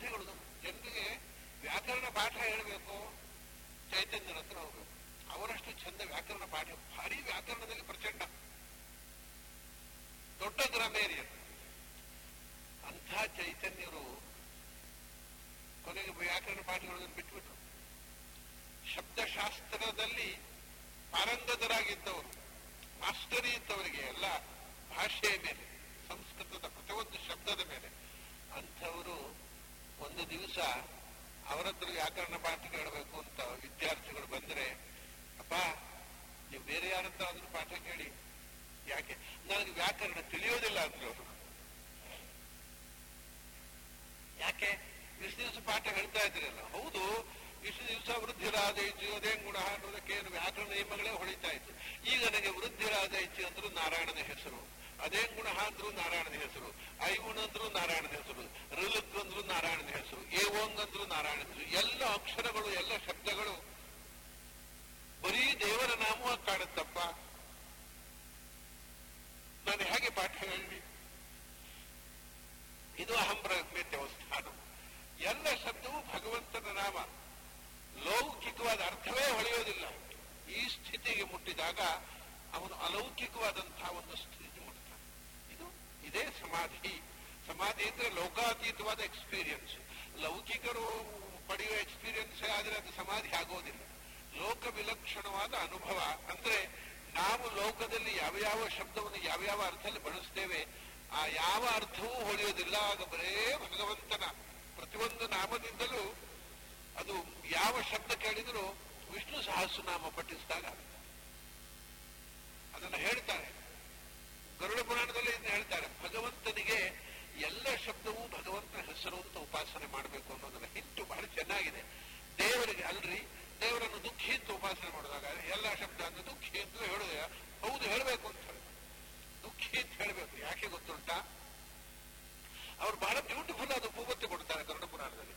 ಪಾಠಗಳು ಜನರಿಗೆ ವ್ಯಾಕರಣ ಪಾಠ ಹೇಳಬೇಕು ಚೈತನ್ಯರ ಹತ್ರ ಅವರಷ್ಟು ಚಂದ ವ್ಯಾಕರಣ ಪಾಠ, ಭಾರಿ ವ್ಯಾಕರಣದಲ್ಲಿ ಪ್ರಚಂಡ. ದೊಡ್ಡ ಗ್ರಾಮೇರಿಯನ್ ಅಂಥ ಚೈತನ್ಯರು ಕೊನೆಗೆ ವ್ಯಾಕರಣ ಪಾಠಗಳನ್ನು ಬಿಟ್ಬಿಟ್ರು. ಶಬ್ದಶಾಸ್ತ್ರದಲ್ಲಿ ಪಾರಂಗತರಾಗಿದ್ದವರು, ಮಾಸ್ಟರಿ ಇದ್ದವರಿಗೆ ಎಲ್ಲ ಭಾಷೆಯ ಮೇಲೆ, ಸಂಸ್ಕೃತದ ಪ್ರತಿಯೊಂದು ಶಬ್ದದ ಮೇಲೆ ಅಂಥವರು ಒಂದು ದಿವಸ ಅವರ ಹತ್ರ ವ್ಯಾಕರಣ ಪಾಠ ಕೇಳಬೇಕು ಅಂತ ವಿದ್ಯಾರ್ಥಿಗಳು ಬಂದ್ರೆ, ಅಪ್ಪ, ನೀವು ಬೇರೆ ಯಾರ ಹತ್ರ ಆದ್ರೂ ಪಾಠ ಕೇಳಿ. ಯಾಕೆ? ನನಗೆ ವ್ಯಾಕರಣ ತಿಳಿಯೋದಿಲ್ಲ ಅಂದ್ರು. ಅವರು ಯಾಕೆ? ಇಷ್ಟು ದಿವಸ ಪಾಠ ಹೇಳ್ತಾ ಇದ್ರಲ್ಲ. ಹೌದು, ಇಷ್ಟು ದಿವಸ ವೃದ್ಧಿರಾದೈಚು ಅದೇ ಗುಣ ಅನ್ನೋದಕ್ಕೆ ವ್ಯಾಕರಣ ನಿಯಮಗಳೇ ಹೊಳಿತಾ ಇತ್ತು. ಈಗ ನನಗೆ ವೃದ್ಧಿರಾದೈಚು ಅಂದ್ರೂ ನಾರಾಯಣನ ಹೆಸರು. ಅದೇ ಗುಣ ಅಂದ್ರೂ ನಾರಾಯಣನ ಹೆಸರು, ಐಗುಣ ಅಂದ್ರು ನಾರಾಯಣನ ಹೆಸರು ರಿಲಕ್ ಅಂದ್ರು ನಾರಾಯಣನ ಹೆಸರು, ಏವೋಂಗ್ ಅಂದ್ರು ನಾರಾಯಣ ಹೆಸರು, ಎಲ್ಲ ಅಕ್ಷರಗಳು, ಎಲ್ಲ ಶಬ್ದಗಳು ಬರೀ ದೇವರ ನಾಮವಾಗಿ ಕಾಣುತ್ತಪ್ಪ ನಾನು ಹೇಗೆ ಪಾಠ ಹೇಳಿ ಇದು ಅಹಂಬ್ರಹ್ಮೆ ದೇವಸ್ಥಾನ ಎಲ್ಲ ಶಬ್ದವು ಭಗವಂತನ ನಾಮ. ಲೌಕಿಕವಾದ ಅರ್ಥವೇ ಹೊಳೆಯೋದಿಲ್ಲ. ಈ ಸ್ಥಿತಿಗೆ ಮುಟ್ಟಿದಾಗ ಅವನು ಅಲೌಕಿಕವಾದಂತಹ ಒಂದು ಇದು ಸಮಾಧಿ. ಸಮಾಧಿ ಅಂದ್ರೆ ಲೋಕಾತೀತವಾದ ಎಕ್ಸ್ಪೀರಿಯನ್ಸ್ ಲೌಕಿಕರು ಪಡೆಯುವ ಎಕ್ಸ್ಪೀರಿಯನ್ಸ್ ಆದರೆ ಅದು ಸಮಾಧಿ ಆಗೋದಿಲ್ಲ. ಲೋಕ ವಿಲಕ್ಷಣವಾದ ಅನುಭವ. ಅಂದ್ರೆ ನಾವು ಲೋಕದಲ್ಲಿ ಯಾವ ಯಾವ ಶಬ್ದವನ್ನು ಯಾವ ಯಾವ ಅರ್ಥದಲ್ಲಿ ಬಳಸ್ತೇವೆ, ಆ ಯಾವ ಅರ್ಥವೂ ಹೊಳೆಯೋದಿಲ್ಲ. ಆಗ ಬರೇ ಭಗವಂತನ ಪ್ರತಿಯೊಂದು ನಾಮದಿಂದಲೂ ಅದು ಯಾವ ಶಬ್ದ ಕೇಳಿದರೂ ವಿಷ್ಣು ಸಹಸ್ರನಾಮ ಪಠಿಸಿದಾಗ ಅದನ್ನ ಹೇಳ್ತಾರೆ. ಗರುಡ ಪುರಾಣದಲ್ಲಿ ಹೇಳ್ತಾರೆ, ಭಗವಂತನಿಗೆ ಎಲ್ಲ ಶಬ್ದವೂ ಭಗವಂತನ ಹೆಸರು ಅಂತ ಉಪಾಸನೆ ಮಾಡಬೇಕು ಅನ್ನೋದನ್ನ ಹಿಟ್ಟು ಬಹಳ ಚೆನ್ನಾಗಿದೆ. ದೇವರಿಗೆ ಅಲ್ರಿ, ದೇವರನ್ನು ದುಃಖಿ ಅಂತ ಉಪಾಸನೆ ಮಾಡಿದಾಗ ಎಲ್ಲ ಶಬ್ದ ಅಂದ್ರೆ ದುಃಖಿ ಅಂತ ಹೇಳುದ ಹೌದು ಹೇಳಬೇಕು ಅಂತ ಹೇಳಿ ದುಃಖಿ ಅಂತ ಹೇಳಬೇಕು ಯಾಕೆ ಗೊತ್ತುಂಟಾ ಅವ್ರು ಬಹಳ ಬ್ಯೂಟಿಫುಲ್ ಆದ ಭೂಮತ್ತೆ ಕೊಡ್ತಾರೆ ಕನ್ನಡ ಪುರಾಣದಲ್ಲಿ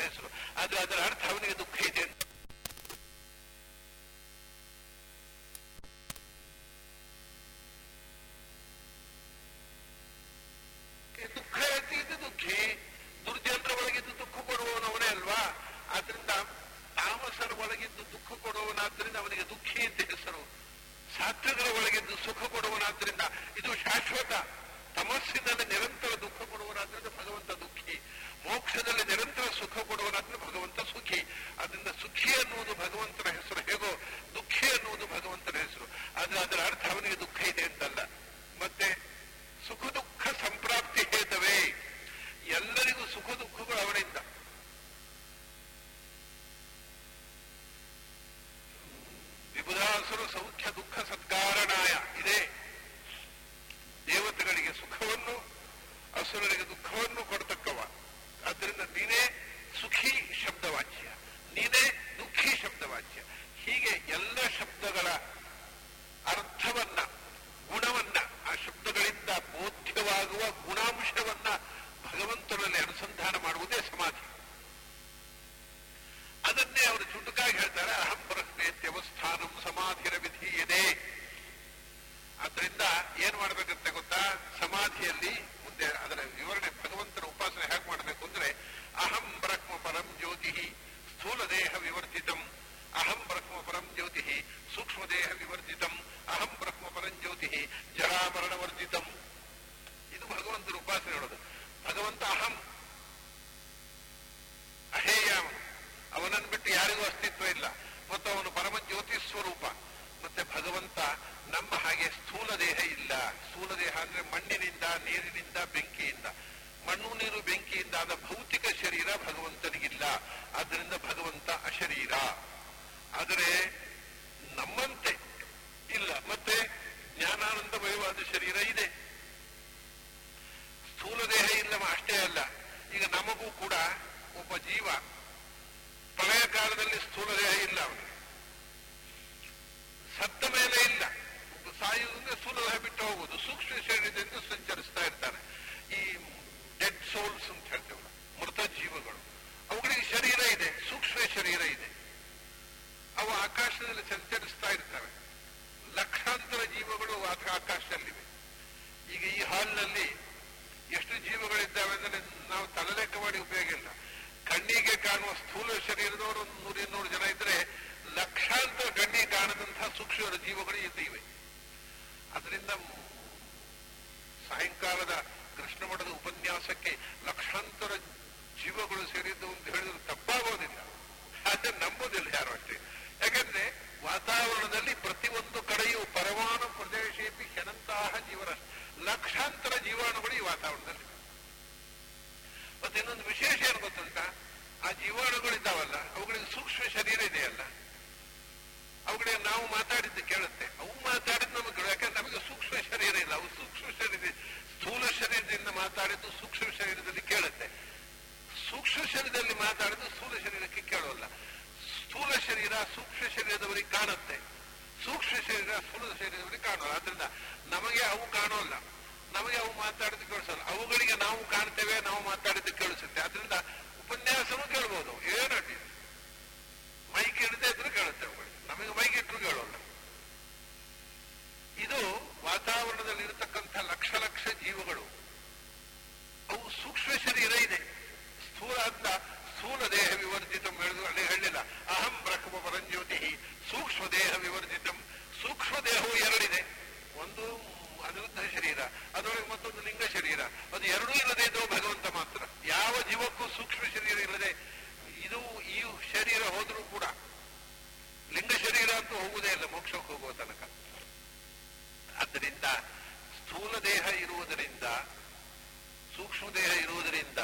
ಹೆಸರು ಆದ್ರೆ ಅದರ ಅರ್ಥ ಅವನಿಗೆ ದುಃಖ ಇದೆ ಅಂತ ದುಃಖ ಹೇಳ್ತಿದ್ದು ದುಃಖಿ ದುರ್ಜನರ ಒಳಗಿದ್ದು ದುಃಖ ಕೊಡುವವನವನೇ ಅಲ್ವಾ ಆದ್ರಿಂದ ತಾಮಸರ ಒಳಗಿದ್ದು ದುಃಖ ಕೊಡುವವನಾದ್ರಿಂದ ಅವನಿಗೆ ದುಃಖಿ ಅಂತ ಹೆಸರು ಸಾತ್ವಿಕರ ಒಳಗಿದ್ದು ಸುಖ ಕೊಡುವನಾದ್ರಿಂದ ಇದು ಶಾಶ್ವತ ತಮಸ್ಸಿನಲ್ಲಿ ನಿರಂತರ ದುಃಖ ಕೊಡುವನಾದ್ರಿಂದ ಭಗವಂತ ದುಃಖಿ ಮೋಕ್ಷದಲ್ಲಿ ನಿರಂತರ ಸುಖ ಕೊಡುವನಾದ್ರಿಂದ ಭಗವಂತ ಸುಖಿ ಅದರಿಂದ ಸುಖಿ ಅನ್ನುವುದು ಭಗವಂತನ ಹೆಸರು ಹೇಗೋ ದುಃಖಿ ಅನ್ನುವುದು ಭಗವಂತನ ಹೆಸರು ಆದ್ರೆ ಅದರ ಅರ್ಥ ಅವನಿಗೆ ದುಃಖ ಇದೆ ಅಂತಲ್ಲ. ಮತ್ತೆ ಸುಖ ದುಃಖ ಸಂಪ್ರಾಪ್ತಿ ಹೇತವೇ ಎಲ್ಲರಿಗೂ ಸುಖ ದುಃಖಗಳು ಅವನಿಂದ ವಿಬುಧಾಸುರ ಸೌಖ್ಯ ದುಃಖ ಸತ್ಕಾರಣಾಯ ಇದೆ ದೇವತೆಗಳಿಗೆ ಸುಖವನ್ನು ಅಸುರರಿಗೆ ದುಃಖವನ್ನು ಕೊಡ್ತಕ್ಕವ ಆದ್ದರಿಂದ ನೀನೇ ಸುಖಿ ಶಬ್ದವಾಚ್ಯ ನೀನೇ ದುಃಖಿ ಶಬ್ದವಾಚ್ಯ ಹೀಗೆ ಎಲ್ಲ ಶಬ್ದಗಳ ಅರ್ಥವನ್ನ ಗುಣವನ್ನ ಆ ಶಬ್ದಗಳಿಂದ ಬೋಧ್ಯವಾಗುವ ಗುಣಾಂಶವನ್ನ ಭಗವಂತನಲ್ಲಿ ಅನುಸಂಧಾನ ಮಾಡುವುದೇ ಸಮಾಧಿ ಅದನ್ನೇ ಅವರು ಚುಟುಕಾಗಿ ಹೇಳ್ತಾರೆ ಅಹಂ ಬ್ರಹ್ಮೇ ದೇವಸ್ಥಾನಂ ಸಮಾಧಿರ ವಿಧೀಯದೆ ಆದ್ರಿಂದ ಏನ್ ಮಾಡ್ಬೇಕಂತ ಗೊತ್ತಾ ಸಮಾಧಿಯಲ್ಲಿ ಮುಂದೆ ಅದರ ವಿವರಣೆ ಭಗವಂತನ ಉಪಾಸನೆ ಹೇಗೆ ಮಾಡಬೇಕು ಅಂದ್ರೆ ಅಹಂ ಬ್ರಹ್ಮ ಪರಂ ಜ್ಯೋತಿ ಸ್ಥೂಲ ದೇಹ ವಿವರ್ಜಿತಂ ಅಹಂ ಬ್ರಹ್ಮ ಪರಂ ಜ್ಯೋತಿ ಸೂಕ್ಷ್ಮ ದೇಹ ವಿವರ್ಜಿತಂ ಅಹಂ ಬ್ರಹ್ಮ ಪರಂ ಜ್ಯೋತಿ ಜರಾಮರಣ ವರ್ಜಿತಂ ಇದು ಭಗವಂತನ ಉಪಾಸನೆ ಹೇಳೋದು ಭಗವಂತ ಅಹಂ ಅಹೇಯ ಅವನು ಅವನನ್ನು ಬಿಟ್ಟು ಯಾರಿಗೂ ಅಸ್ತಿತ್ವ ಇಲ್ಲ ಮತ್ತು ಅವನು ಪರಮ ಜ್ಯೋತಿ ಸ್ವರೂಪ ಮತ್ತೆ ಭಗವಂತ ನಮ್ಮ ಹಾಗೆ ಸ್ಥೂಲ ದೇಹ ಇಲ್ಲ ಸ್ಥೂಲ ದೇಹ ಅಂದ್ರೆ ಮಣ್ಣಿನಿಂದ ನೀರಿನಿಂದ ಬೆಂಕಿಯಿಂದ ಮಣ್ಣು ನೀರು ಬೆಂಕಿಯಿಂದ ಆದ ಭೌತಿಕ ಶರೀರ ಭಗವಂತನಿಗಿಲ್ಲ ಆದ್ದರಿಂದ ಭಗವಂತ ಅಶರೀರ ಆದರೆ ನಮ್ಮಂತೆ ಇಲ್ಲ ಮತ್ತೆ ಜ್ಞಾನಾನಂದಮಯವಾದ ಶರೀರ ಇದೆ ಸ್ಥೂಲ ದೇಹ ಇಲ್ಲ ಅಷ್ಟೇ ಅಲ್ಲ ಈಗ ನಮಗೂ ಕೂಡ ಒಬ್ಬ ಜೀವ ಪ್ರಳಯ ಕಾಲದಲ್ಲಿ ಸ್ಥೂಲ ದೇಹ ಇಲ್ಲ ಅವನಿಗೆ ಸತ್ತ ಮೇಲೆ ಇಲ್ಲ ಸಾಯುವುದಂದ್ರೆ ಸ್ಥೂಲ ದೇಹ ಬಿಟ್ಟು ಹೋಗುವುದು ಸೂಕ್ಷ್ಮ ಶರೀರದಿಂದ ಸಂಚ ಆಕಾಶದಲ್ಲಿ ಸಂಚರಿಸ್ತಾ ಇರ್ತವೆ ಲಕ್ಷಾಂತರ ಜೀವಗಳು ಆಕ- ಆಕಾಶದಲ್ಲಿವೆ ಈಗ ಈ ಹಾಲ್ನಲ್ಲಿ ಎಷ್ಟು ಜೀವಗಳಿದ್ದಾವೆ ಅಂದ್ರೆ ನಾವು ತಲೆಲೆಕ್ಕ ಮಾಡಿ ಉಪಯೋಗ ಇಲ್ಲ ಕಣ್ಣಿಗೆ ಕಾಣುವ ಸ್ಥೂಲ ಶರೀರದವರು ಒಂದು ನೂರ ಇನ್ನೂರು ಜನ ಇದ್ರೆ ಲಕ್ಷಾಂತರ ಕಣ್ಣಿಗೆ ಸೂಕ್ಷ್ಮ ಜೀವಗಳು ಇವೆ ಅದರಿಂದ ಸಾಯಂಕಾಲದ ಕೃಷ್ಣ ಮಠದ ಉಪನ್ಯಾಸಕ್ಕೆ ಲಕ್ಷಾಂತರ ಜೀವಗಳು ಸೇರಿದ್ದು ಅಂತ ಹೇಳಿದ್ರೆ ತಪ್ಪಾಗೋದಿಲ್ಲ. ಆದ್ರೆ ನಂಬೋದಿಲ್ಲ ಯಾರು ಅಷ್ಟೇ. ಯಾಕಂದ್ರೆ ವಾತಾವರಣದಲ್ಲಿ ಪ್ರತಿಯೊಂದು ಕಡೆಯೂ ಪರಮಾಣು ಪ್ರದೇಶೇಪಿ ಹೆನಂತಹ ಜೀವರ ಲಕ್ಷಾಂತರ ಜೀವಾಣುಗಳು ಈ ವಾತಾವರಣದಲ್ಲಿ ಮತ್ತೆ ಇನ್ನೊಂದು ವಿಶೇಷ ಏನು ಗೊತ್ತುಂಟ? ಆ ಜೀವಾಣುಗಳಿದ್ದಾವಲ್ಲ, ಅವುಗಳಿಗೆ ಸೂಕ್ಷ್ಮ ಶರೀರ ಇದೆಯಲ್ಲ. ಅವುಗಳಿಗೆ ನಾವು ಮಾತಾಡಿದ್ದು ಕೇಳುತ್ತೆ. ಅವು ಮಾತಾಡಿದ್ದು ನಮಗೆ. ಯಾಕಂದ್ರೆ ನಮಗೆ ಸೂಕ್ಷ್ಮ ಶರೀರ ಇಲ್ಲ. ಅವು ಸೂಕ್ಷ್ಮ ಶರೀರ ಸ್ಥೂಲ ಶರೀರದಿಂದ ಮಾತಾಡಿದ್ದು ಸೂಕ್ಷ್ಮ ಶರೀರದಲ್ಲಿ ಕೇಳುತ್ತೆ. ಸೂಕ್ಷ್ಮ ಶರೀರದಲ್ಲಿ ಮಾತಾಡಿದ್ದು ಸ್ಥೂಲ ಶರೀರಕ್ಕೆ ಕೇಳೋಲ್ಲ. ಸ್ಥೂಲ ಶರೀರ ಸೂಕ್ಷ್ಮ ಶರೀರದವರಿಗೆ ಕಾಣುತ್ತೆ. ಸೂಕ್ಷ್ಮ ಶರೀರ ಸ್ಥೂಲ ಶರೀರದವರಿಗೆ ಕಾಣೋಲ್ಲ. ಆದ್ರಿಂದ ನಮಗೆ ಅವು ಕಾಣೋಲ್ಲ. ನಮಗೆ ಅವು ಮಾತಾಡಿದ್ದು ಕೇಳಿಸಲ್ಲ. ಅವುಗಳಿಗೆ ನಾವು ಕಾಣ್ತೇವೆ, ನಾವು ಮಾತಾಡಿದ್ದು ಕೇಳಿಸುತ್ತೆ. ಆದ್ರಿಂದ ಉಪನ್ಯಾಸವೂ ಕೇಳ್ಬೋದು. ಏನು ಮೈ ಹಿಡದೆ ಇದ್ರು ಕೇಳುತ್ತೆ ಅವುಗಳಿಗೆ ನಮಗೆ ಮೈಕ್ ಕೇಳೋಣ ಇದು ವಾತಾವರಣದಲ್ಲಿ ಇರತಕ್ಕಂಥ ಲಕ್ಷ ಲಕ್ಷ ಜೀವಗಳು ಅವು ಸೂಕ್ಷ್ಮ ಶರೀರ ಇದೆ ಸ್ಥೂಲ ಅಂತ ಸ್ಥೂಲ ದೇಹ ವಿವರ್ಜಿತ ಅಲ್ಲಿ ಹೇಳಿಲ್ಲ ಅಹಂ ಬ್ರಹ್ಮ ಪರಂಜ್ಯೋತಿ ಸೂಕ್ಷ್ಮ ದೇಹ ವಿವರ್ಜಿತಂ ಸೂಕ್ಷ್ಮ ದೇಹವು ಎರಡಿದೆ ಒಂದು ಅನಿರುದ್ಧ ಶರೀರ ಅದರೊಳಗೆ ಮತ್ತೊಂದು ಲಿಂಗ ಶರೀರ ಅದು ಎರಡೂ ಇಲ್ಲದೆ ಇದ್ದವು ಭಗವಂತ ಮಾತ್ರ ಯಾವ ಜೀವಕ್ಕೂ ಸೂಕ್ಷ್ಮ ಶರೀರ ಇಲ್ಲದೆ ಇದು ಈ ಶರೀರ ಹೋದರೂ ಕೂಡ ಲಿಂಗ ಶರೀರ ಅಂತೂ ಹೋಗುವುದೇ ಇಲ್ಲ ಮೋಕ್ಷಕ್ಕೆ ಹೋಗುವ ತನಕ ಆದ್ದರಿಂದ ಸ್ಥೂಲ ದೇಹ ಇರುವುದರಿಂದ ಸೂಕ್ಷ್ಮ ದೇಹ ಇರುವುದರಿಂದ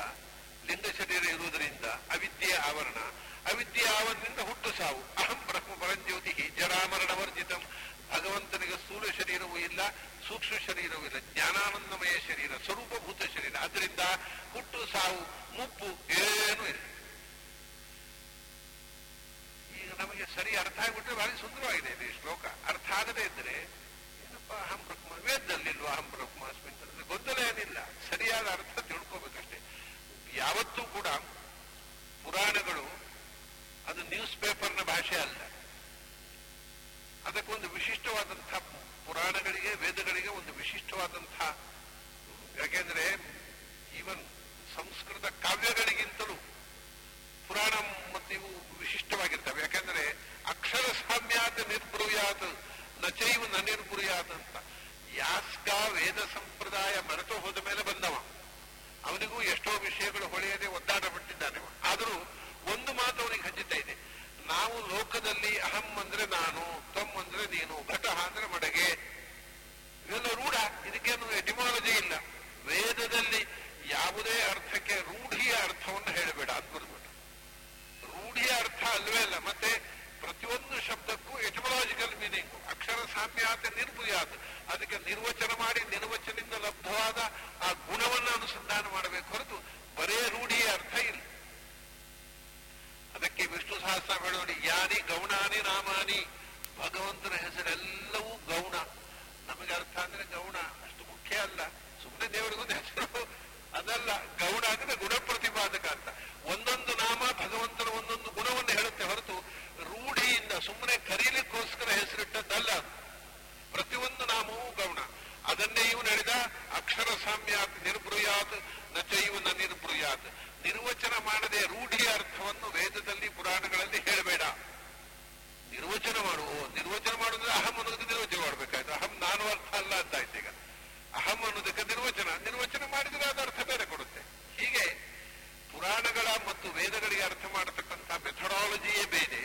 ಲಿಂಗ ಶರೀರ ಇರುವುದರಿಂದ ಅವಿದ್ಯೆಯ ಆವರಣ ಅವಿದ್ಯೆಯ ಆವರಣದಿಂದ ಹುಟ್ಟು ಸಾವು ಅಹಂ ಬ್ರಹ್ಮ ಪರಂಜ್ಯೋತಿ ಜರಾಮರಣ ವರ್ಜಿತಂ ಭಗವಂತನಿಗೆ ಸ್ಥೂಲ ಶರೀರವೂ ಇಲ್ಲ ಸೂಕ್ಷ್ಮ ಶರೀರವೂ ಇಲ್ಲ ಜ್ಞಾನಾನಂದಮಯ ಶರೀರ ಸ್ವರೂಪಭೂತ ಶರೀರ ಅದರಿಂದ ಹುಟ್ಟು ಸಾವು ಮುಪ್ಪು ಏನೂ ಇಲ್ಲ ಈಗ ನಮಗೆ ಸರಿ ಅರ್ಥ ಆಗಿಬಿಟ್ರೆ ಬಹಳ ಸುಂದರವಾಗಿದೆ ಇದು ಈ ಶ್ಲೋಕ ಅರ್ಥ ಆಗದೇ ಇದ್ರೆ ಏನಪ್ಪ ಅಹಂ ಬ್ರಹ್ಮ ವೇದದಲ್ಲಿಲ್ವಾ ಅಹಂ ಬ್ರಹ್ಮಾಸ್ಮಿ ಅಂತ ಅಂದ್ರೆ ಗೊಂದಲ ಏನಿಲ್ಲ ಸರಿಯಾದ ಅರ್ಥ ತಿಳ್ಕೋಬೇಕಷ್ಟೇ ಯಾವತ್ತೂ ಕೂಡ ಪುರಾಣಗಳು ಅದು ನ್ಯೂಸ್ ಪೇಪರ್ನ ಭಾಷೆ ಅಲ್ಲ. ಅದಕ್ಕೊಂದು ವಿಶಿಷ್ಟವಾದಂಥ ಪುರಾಣಗಳಿಗೆ, ವೇದಗಳಿಗೆ ಒಂದು ವಿಶಿಷ್ಟವಾದಂಥ, ಯಾಕೆಂದ್ರೆ ಈವನ್ ಸಂಸ್ಕೃತ ಕಾವ್ಯಗಳಿಗಿಂತಲೂ ಪುರಾಣ ಮತ್ತು ಇವು ವಿಶಿಷ್ಟವಾಗಿರ್ತವೆ. ಯಾಕಂದ್ರೆ ಅಕ್ಷರ ಸಾಮ್ಯಾತ ನಿರ್ಬ್ರೂಯಾತ್ ನಚೈವ್ನ ಅಂತ. ಯಾಸ್ಕ ವೇದ ಸಂಪ್ರದಾಯ ಮರೆತು ಹೋದ ಮೇಲೆ ಬಂದವ. ಅವನಿಗೂ ಎಷ್ಟೋ ವಿಷಯಗಳು ಹೊಳೆಯದೆ ಒದ್ದಾಟ ಬಿಟ್ಟಿದ್ದಾನೆ ಆದರೂ ಒಂದು ಮಾತು ಅವನಿಗೆ ಹಂಚಿತ ಇದೆ. ನಾವು ಲೋಕದಲ್ಲಿ ಅಹಂ ಅಂದ್ರೆ ನಾನು ತಮ್ ಅಂದ್ರೆ ನೀನು ಘಟ ಅಂದ್ರೆ ಮಡಗೆ. ಇದೆಲ್ಲ ರೂಢ. ಇದಕ್ಕೇನು ಎಟಿಮಾಲಜಿ ಇಲ್ಲ. ವೇದದಲ್ಲಿ ಯಾವುದೇ ಅರ್ಥಕ್ಕೆ ರೂಢಿಯ ಅರ್ಥವನ್ನು ಹೇಳಬೇಡ. ಅಂತ ರೂಢಿಯ ಅರ್ಥ ಅಲ್ವೇ ಅಲ್ಲ. ಮತ್ತೆ ಪ್ರತಿಯೊಂದು ಶಬ್ದಕ್ಕೂ ಎಟಮಲಾಜಿಕಲ್ ಮೀನಿಂಗ್, ಅಕ್ಷರ ಸಾಮ್ಯಾತ ನಿರ್ಭುಯಾತ್ ಅದಕ್ಕೆ ನಿರ್ವಚನ ಮಾಡಿ ನಿರ್ವಚನದಿಂದ ಲಬ್ಧವಾದ ಆ ಗುಣವನ್ನು ಅನುಸಂಧಾನ ಮಾಡಬೇಕು ಹೊರತು ಬರೇ ರೂಢಿಯ ಅರ್ಥ ಇಲ್ಲ. ಅದಕ್ಕೆ ವಿಷ್ಣು ಸಹಸ್ರ ಹೇಳೋಣ ಯಾನಿ ಗೌಣಾನಿ ನಾಮಾನಿ, ಭಗವಂತನ ಹೆಸರೆಲ್ಲವೂ ಗೌಣ ನಮಗೆ ಅರ್ಥ ಅಂದ್ರೆ ಗೌಣ ಅಷ್ಟು ಮುಖ್ಯ ಅಲ್ಲ ಸುಮ್ಮನೆ ದೇವರಿಗೊಂದು ಹೆಸರು ಅದಲ್ಲ ಗೌಣ ಅಂದ್ರೆ ಗುಣ ಪ್ರತಿಪಾದಕ ಅಂತ ಒಂದೊಂದು ನಾಮ ಭಗವಂತನ ಒಂದೊಂದು ಗುಣವನ್ನು ಹೇಳುತ್ತೆ ಹೊರತು ರೂಢಿಯಿಂದ ಸುಮ್ಮನೆ ಕರೀಲಿಕ್ಕೋಸ್ಕರ ಹೆಸರಿಟ್ಟದ್ದಲ್ಲ ಅದು. ಪ್ರತಿಯೊಂದು ನಾಮವೂ ಗೌಣ ಅದನ್ನೇ ಇವನು ಹೇಳಿದ ಅಕ್ಷರ ಸಾಮ್ಯಾತ್ ನಿರ್ಬ್ರುಯಾತ್ ನಚೈವ ನ ನಿರ್ಬ್ರುಯಾತ್ ನಿರ್ವಚನ ಮಾಡದೆ ರೂಢಿಯ ಅರ್ಥವನ್ನು ವೇದದಲ್ಲಿ ಪುರಾಣಗಳಲ್ಲಿ ಹೇಳಬೇಡ ನಿರ್ವಚನ ಮಾಡು ಓ, ನಿರ್ವಚನ ಮಾಡುದ್ರೆ ಅಹಂ ಅನ್ನೋದಕ್ಕೆ ನಿರ್ವಚನ ಮಾಡ್ಬೇಕಾಯ್ತು ಅಹಂ ನಾನು ಅರ್ಥ ಅಲ್ಲ ಅಂತ ಆಯ್ತು ಈಗ ಅಹಂ ಅನ್ನೋದಕ್ಕೆ ನಿರ್ವಚನ ನಿರ್ವಚನ ಮಾಡಿದ್ರೆ ಅದು ಅರ್ಥ ಬೇರೆ ಕೊಡುತ್ತೆ ಹೀಗೆ ಪುರಾಣಗಳ ಮತ್ತು ವೇದಗಳಿಗೆ ಅರ್ಥ ಮಾಡತಕ್ಕಂಥ ಮೆಥಡಾಲಜಿಯೇ ಬೇರೆ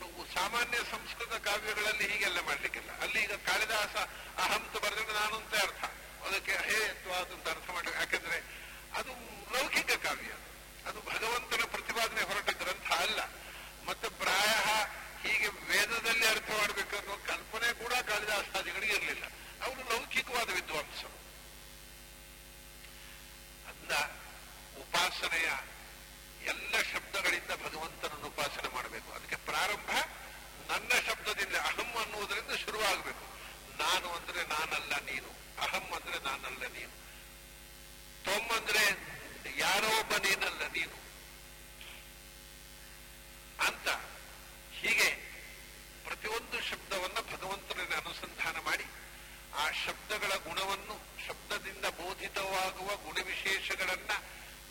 ನಾವು ಸಾಮಾನ್ಯ ಸಂಸ್ಕೃತ ಕಾವ್ಯಗಳಲ್ಲಿ ಹೀಗೆಲ್ಲ ಮಾಡ್ಲಿಕ್ಕಿಲ್ಲ ಅಲ್ಲಿ ಈಗ ಕಾಳಿದಾಸ ಅಹಂತ ಬರೆದ್ರೆ ನಾನು ಅಂತ ಅರ್ಥ ಅದಕ್ಕೆ ಹೇ ಅಂತ ಅರ್ಥ ಮಾಡಿ ಯಾಕಂದ್ರೆ ಅದು ಲೌಕಿಕ ಕಾವ್ಯ ಅದು ಭಗವಂತನ ಪ್ರತಿಪಾದನೆ ಹೊರಟ ಗ್ರಂಥ ಅಲ್ಲ ಮತ್ತೆ ಪ್ರಾಯ ಹೀಗೆ ವೇದದಲ್ಲಿ ಅರ್ಥ ಮಾಡಬೇಕನ್ನೋ ಕಲ್ಪನೆ ಕೂಡ ಕಾಳಿದಾಸಾದಿಗಳಿಗೆ ಇರಲಿಲ್ಲ ಅವರು ಲೌಕಿಕವಾದ ವಿದ್ವಾಂಸರು ಅಂದ ಉಪಾಸನೆಯ ಎಲ್ಲ ಶಬ್ದಗಳಿಂದ ಭಗವಂತನನ್ನು ಉಪಾಸನೆ ಮಾಡಬೇಕು. ಅದಕ್ಕೆ ಪ್ರಾರಂಭ, ನನ್ನ ಶಬ್ದದಿಂದ ಅಹಂ ಅನ್ನುವುದರಿಂದ ಶುರುವಾಗಬೇಕು. ನಾನು ಅಂದ್ರೆ ನಾನಲ್ಲ ನೀನು, ಅಹಂ ಅಂದ್ರೆ ನಾನಲ್ಲ ನೀನು. ತೊಮ್ ಅಂದ್ರೆ ಯಾರೋ ಒಬ್ಬ ನೀನಲ್ಲ ನೀನು. ಅಂತ ಹೀಗೆ ಪ್ರತಿಯೊಂದು ಶಬ್ದವನ್ನ ಭಗವಂತನಲ್ಲಿ ಅನುಸಂಧಾನ ಮಾಡಿ, ಆ ಶಬ್ದಗಳ ಗುಣವನ್ನು, ಶಬ್ದದಿಂದ ಬೋಧಿತವಾಗುವ ಗುಣವಿಶೇಷಗಳನ್ನ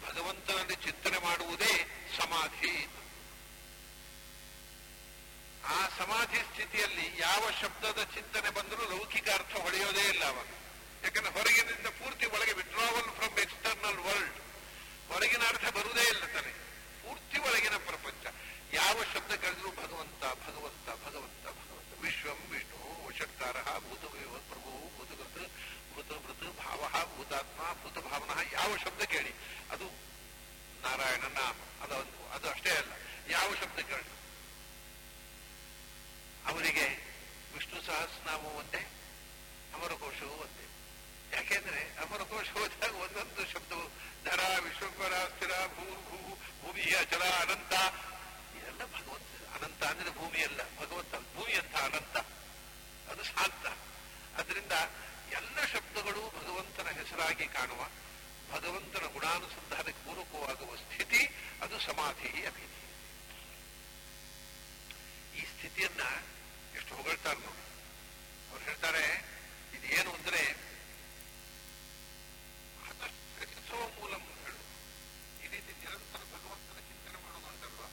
ಭಗವಂತನಲ್ಲಿ ಚಿಂತನೆ ಮಾಡುವುದೇ ಸಮಾಧಿ. ಆ ಸಮಾಧಿ ಸ್ಥಿತಿಯಲ್ಲಿ ಯಾವ ಶಬ್ದದ ಚಿಂತನೆ ಬಂದರೂ ಲೌಕಿಕ ಅರ್ಥ ಹೊಳೆಯೋದೇ ಇಲ್ಲ ಅವಾಗ. ಯಾಕಂದ್ರೆ ಹೊರಗಿನಿಂದ ಪೂರ್ತಿ ಒಳಗೆ ವಿಡ್ರಾವಲ್ ಫ್ರಮ್ ಎಕ್ಸ್ಟರ್ನಲ್ ವರ್ಲ್ಡ್ ಹೊರಗಿನ ಅರ್ಥ ಬರುವುದೇ ಇಲ್ಲ ತಾನೆ. ಪೂರ್ತಿ ಒಳಗಿನ ಪ್ರಪಂಚ. ಯಾವ ಶಬ್ದ ಕರೆದರೂ ಭಗವಂತ ಭಗವಂತ ಭಗವಂತ ಭಗವಂತ. ವಿಶ್ವಂ ವಿಷ್ಣು ವಷಟ್ಕಾರ ಭೂತವೇವ ಪ್ರಭು ಭೂತಗೃತ್ ಭೂತಭೃತ್ ಭಾವ ಭೂತಾತ್ಮ ಭೂತ ಭಾವನ ಯಾವ ಶಬ್ದ ಕೇಳಿ? ಅದು ನಾರಾಯಣ ನಾಮ. ಅದು ಅದು ಅಷ್ಟೇ ಅಲ್ಲ. ಯಾವ ಶಬ್ದ ಕೇಳಿ? ಅವರಿಗೆ ವಿಷ್ಣು ಸಹಸ್ರನಾಮ ಒಂದೇ, ಅಮರಕೋಶವೂ ಒಂದೇ. ಯಾಕೆಂದ್ರೆ ಅಮರಕೋಶ ಹೋದಾಗ ಒಂದೊಂದು ಶಬ್ದವು ಧರ ವಿಶ್ವಕರ, ಸ್ಥಿರ, ಭೂ ಭೂ, ಭೂಮಿಯ ಅಚಲ ಅನಂತ. ಇದೆಲ್ಲ ಭಗವಂತ, ಅನಂತ ಅಂದ್ರೆ ಭೂಮಿಯಲ್ಲ. ಭಗವಂತ ಭೂಮಿ ಅಂತ ಅನಂತ. ಅದು ಶಾಂತ. ಅದರಿಂದ ಶಬ್ದಗಳು ಭಗವಂತನ ಹೆಸರಾಗಿ ಕಾಣುವ ಭಗವಂತನ ಗುಣಾನುಸಂಧಾನಕ್ಕೆ ಪೂರಕವಾಗುವ ಸ್ಥಿತಿ, ಅದು ಸಮಾಧಿ ಅಭಿಧಿ ಈ ಸ್ಥಿತಿಯನ್ನ ಎಷ್ಟು ಹೊಗಳ್ತಾರೆ ನೋಡಿ. ಅವ್ರು ಹೇಳ್ತಾರೆ ಇದೇನು ಅಂದ್ರೆ ಹತಶ್ಚರಿಸುವ ಮೂಲಂ ಹೇಳು ಈ ರೀತಿ ನಿರಂತರ ಭಗವಂತನ ಚಿಂತನೆ ಮಾಡೋದು ಅಂತಲ್ವಾ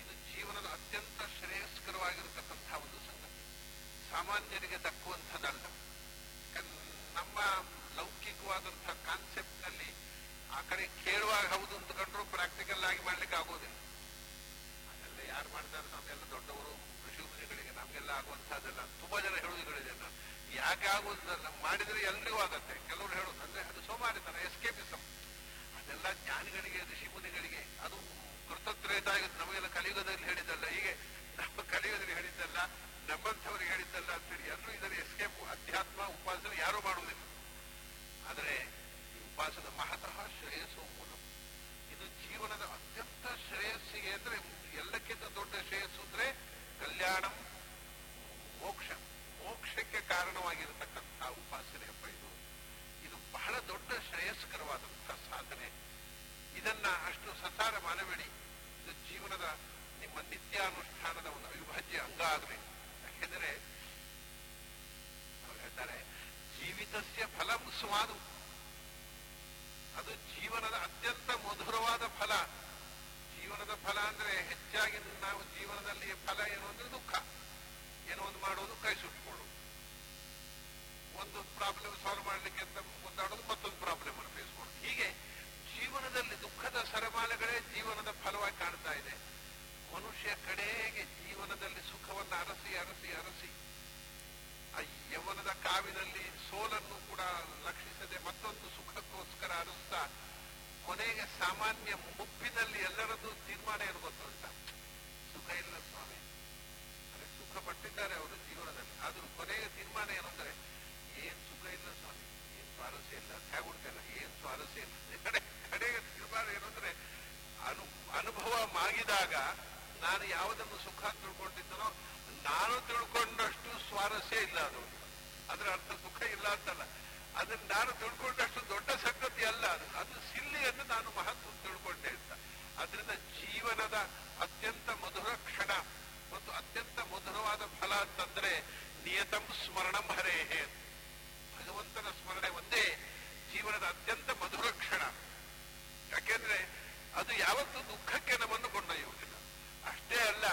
ಇದು ಜೀವನದ ಅತ್ಯಂತ ಶ್ರೇಯಸ್ಕರವಾಗಿರತಕ್ಕಂತಹ ಒಂದು ಸಂಗತಿ ಸಾಮಾನ್ಯರಿಗೆ ತಕ್ಕುವಂಥದ್ದಲ್ಲ ಯಾಕಂದ್ರೆ ನಮ್ಮ ಲೌಕಿಕವಾದಂತಹ ಕಾನ್ಸೆಪ್ಟ್ನಲ್ಲಿ ಆ ಕಡೆ ಕೇಳುವಾಗ ಹೌದು ಅಂತ ಕಂಡ್ರು ಪ್ರಾಕ್ಟಿಕಲ್ ಆಗಿ ಮಾಡ್ಲಿಕ್ಕೆ ಆಗೋದಿಲ್ಲ ಅದೆಲ್ಲ ಯಾರು ಮಾಡ್ತಾರೆ ನಾವೆಲ್ಲ ದೊಡ್ಡವರು ಕೃಷಿ ಮುನಿಗಳಿಗೆ ನಮಗೆಲ್ಲ ಆಗುವಂತಹದ್ದೆಲ್ಲ ತುಂಬಾ ಜನ ಹೇಳುವುದುಗಳಿದೆ ನಾನು ಯಾಕೆ ಆಗುವುದಲ್ಲ ಮಾಡಿದ್ರೆ ಎಲ್ರಿಗೂ ಆಗತ್ತೆ. ಕೆಲವರು ಹೇಳೋದು, ಅಂದ್ರೆ ಅದು ಸೋಮಾರಿತನ ಎಸ್ಕೇಪಿಸಮ್ ಅದೆಲ್ಲ ಜ್ಞಾನಿಗಳಿಗೆ, ಋಷಿ ಮುನಿಗಳಿಗೆ ಅದು ಕೃತತ್ರೇತ ನಮಗೆಲ್ಲ ಕಲಿಯುಗದಲ್ಲಿ ಹೇಳಿದ್ದಲ್ಲ, ಹೀಗೆ ನಮ್ಮ ಕಲಿಯುಗದಲ್ಲಿ ಹೇಳಿದ್ದಲ್ಲ ನಮ್ಮಂಥವ್ರಿಗೆ ಹೇಳಿದ್ದಲ್ಲ ಅಂತೇಳಿ ಎಲ್ಲರೂ ಇದರ ಎಸ್ಕೇಪ್, ಅಧ್ಯಾತ್ಮ, ಉಪಾಸನೆ ಯಾರೂ ಮಾಡುವುದಿಲ್ಲ. ಆದರೆ ಈ ಉಪಾಸನ ಮಹತಃ ಶ್ರೇಯಸ್ಸು ಮೂಲ. ಇದು ಜೀವನದ ಅತ್ಯಂತ ಶ್ರೇಯಸ್ಸಿಗೆ ಅಂದ್ರೆ ಎಲ್ಲಕ್ಕಿಂತ ದೊಡ್ಡ ಶ್ರೇಯಸ್ಸು ಅಂದ್ರೆ ಕಲ್ಯಾಣ ಕಾರಣವಾಗಿರತಕ್ಕಂತಹ ಉಪಾಸನೆ ಹಬ್ಬ ಇದು. ಇದು ಬಹಳ ದೊಡ್ಡ ಶ್ರೇಯಸ್ಕರವಾದಂತಹ ಸಾಧನೆ. ಇದನ್ನ ಅಷ್ಟು ಸಸಾರ ಮಾಡಬೇಡಿ. ಇದು ಜೀವನದ ನಿಮ್ಮ ನಿತ್ಯಾನುಷ್ಠಾನದ ಒಂದು ಅವಿಭಾಜ್ಯ ಅಂಗ ಆಗಬೇಕು ಯಾಕೆಂದರೆ ಅವ್ರು ಹೇಳ್ತಾರೆ, ಜೀವಿತಸ್ಯ ಫಲ ಮುಸುವಾದು ಅದು ಜೀವನದ ಅತ್ಯಂತ ಮಧುರವಾದ ಫಲ. ಜೀವನದ ಫಲ ಅಂದ್ರೆ ಹೆಚ್ಚಾಗಿ ನಾವು ಜೀವನದಲ್ಲಿ ಫಲ ಏನು ಅಂದ್ರೆ ದುಃಖ. ಏನೋ ಒಂದು ಮಾಡೋದು ಕೈ ಸುಟ್ಕೊಳ್ಳೋದು. ಒಂದು ಪ್ರಾಬ್ಲಮ್ ಸಾಲ್ವ್ ಮಾಡ್ಲಿಕ್ಕೆ ಅಂತ ಮುಂದಾಡೋದು ಮತ್ತೊಂದು ಪ್ರಾಬ್ಲಮ್ ಅನ್ನು ಫೇಸ್ ಮಾಡೋದು. ಹೀಗೆ ಜೀವನದಲ್ಲಿ ದುಃಖದ ಸರಮಾಲೆಗಳೇ ಜೀವನದ ಫಲವಾಗಿ ಕಾಣ್ತಾ ಇದೆ. ಮನುಷ್ಯ ಕಡೆಗೆ ಜೀವನದಲ್ಲಿ ಸುಖವನ್ನು ಅರಸಿ ಅರಸಿ ಅರಸಿ ಆ ಯವನದ ಕಾವಿನಲ್ಲಿ ಸೋಲನ್ನು ಕೂಡ ಲಕ್ಷಿಸದೆ ಮತ್ತೊಂದು ಸುಖಕ್ಕೋಸ್ಕರ ಅರಸ್ತಾ ಕೊನೆಗೆ ಸಾಮಾನ್ಯ ಮುಪ್ಪಿನಲ್ಲಿ ಎಲ್ಲರದ್ದು ತೀರ್ಮಾನ ಏನು ಅಂತ ಸುಖ ಇಲ್ಲ ಸ್ವಾಮಿ. ಸುಖ ಪಟ್ಟಿದ್ದಾರೆ ಅವರು ಜೀವನದಲ್ಲಿ. ಆದ್ರೂ ಕೊನೆಗೆ ತೀರ್ಮಾನ ಏನು ಅಂದ್ರೆ ಏನ್ ಸುಖ ಇಲ್ಲ ಸ್ವಾಮಿ ಏನ್ ಸ್ವಾರಸ್ಯ ಇಲ್ಲ ಹೇಗುಂಟಲ್ಲ ಏನ್ ಸ್ವಾರಸ್ಯ ಇಲ್ಲ ಕಡೆ ತೀರ್ಮಾನ ಅನು, ಅನುಭವ ಮಾಗಿದಾಗ ನಾನು ಯಾವುದನ್ನು ಸುಖ ತಿಳ್ಕೊಂಡಿದ್ದನೋ ನಾನು ತಿಳ್ಕೊಂಡಷ್ಟು ಸ್ವಾರಸ್ಯ ಇಲ್ಲ ಅದು. ಅದರ ಅರ್ಥ ಸುಖ ಇಲ್ಲ ಅಂತಲ್ಲ. ಅದನ್ನ ನಾನು ತಿಳ್ಕೊಂಡಷ್ಟು ದೊಡ್ಡ ಸಂಗತಿ ಅಲ್ಲ ಅದು. ಅದು ಸಿಲ್ಲಿ ಎಂದು ನಾನು ಮಹತ್ವ ತಿಳ್ಕೊಂಡೆ ಅಂತ. ಅದರಿಂದ ಜೀವನದ ಅತ್ಯಂತ ಮಧುರ ಕ್ಷಣ ಮತ್ತು ಅತ್ಯಂತ ಮಧುರವಾದ ಫಲ ಅಂತಂದ್ರೆ ನಿಯತಂ ಸ್ಮರಣಂ ಹರೇಹೇ. ಭಗವಂತನ ಸ್ಮರಣೆ ಒಂದೇ ಜೀವನದ ಅತ್ಯಂತ ಮಧುರ ಕ್ಷಣ. ಯಾಕೆಂದ್ರೆ ಅದು ಯಾವತ್ತೂ ದುಃಖಕ್ಕೆ ನಮ್ಮನ್ನು ಕೊಂಡೊಯ್ಯುವುದಿಲ್ಲ. ಅಷ್ಟೇ ಅಲ್ಲ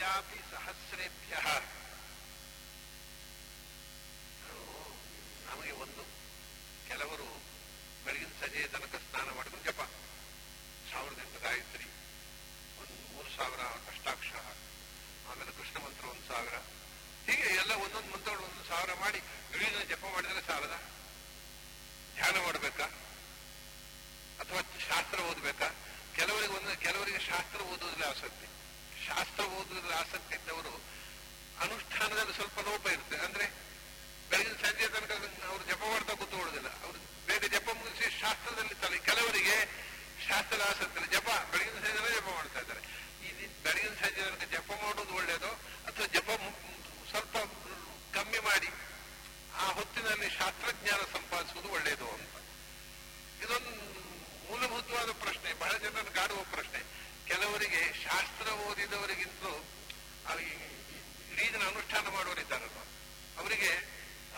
job. ಹೊತ್ತಿನಲ್ಲಿ ಶಾಸ್ತ್ರಜ್ಞಾನ ಸಂಪಾದಿಸುವುದು ಒಳ್ಳೆಯದು ಅಂತ. ಇದೊಂದು ಮೂಲಭೂತವಾದ ಪ್ರಶ್ನೆ, ಬಹಳ ಜನರನ್ನು ಕಾಡುವ ಪ್ರಶ್ನೆ. ಕೆಲವರಿಗೆ ಶಾಸ್ತ್ರ ಓದಿದವರಿಗಿಂತಲೂ ಇಡೀ ದಿನ ಅನುಷ್ಠಾನ ಮಾಡುವವರಿದ್ದಾರಲ್ವ ಅವರಿಗೆ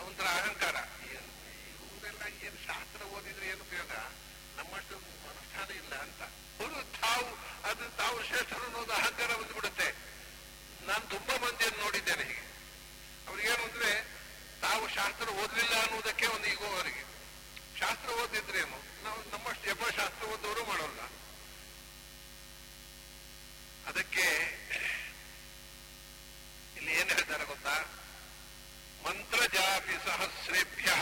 ಒಂಥರ ಅಹಂಕಾರ. ಇವರೆಲ್ಲ ಏನು ಶಾಸ್ತ್ರ ಓದಿದ್ರೆ ಏನು ಉಪಯೋಗ? ನಮ್ಮಷ್ಟು ಅನುಷ್ಠಾನ ಇಲ್ಲ ಅಂತ. ಅವರು ತಾವು, ಅದು ತಾವು ಶ್ರೇಷ್ಠರು ಅನ್ನೋದು ಅಹಂಕಾರ ಬಂದ್ಬಿಡುತ್ತೆ. ನಾನು ತುಂಬಾ ಮಂದಿಯನ್ನು ನೋಡಿದ್ದೇನೆ ಶಾಸ್ತ್ರ ಓದಲಿಲ್ಲ ಅನ್ನುವುದಕ್ಕೆ ಒಂದು ಈಗ ಅವರಿಗೆ. ಶಾಸ್ತ್ರ ಓದಿದ್ರೇನು ನಾವು ನಮ್ಮಷ್ಟು ಜಪ ಶಾಸ್ತ್ರ ಓದೋರು ಮಾಡೋಲ್ಲ. ಅದಕ್ಕೆ ಇಲ್ಲಿ ಏನ್ ಹೇಳ್ತಾರೆ ಗೊತ್ತಾ? ಮಂತ್ರ ಜಾಪಿ ಸಹಸ್ರೇಭ್ಯ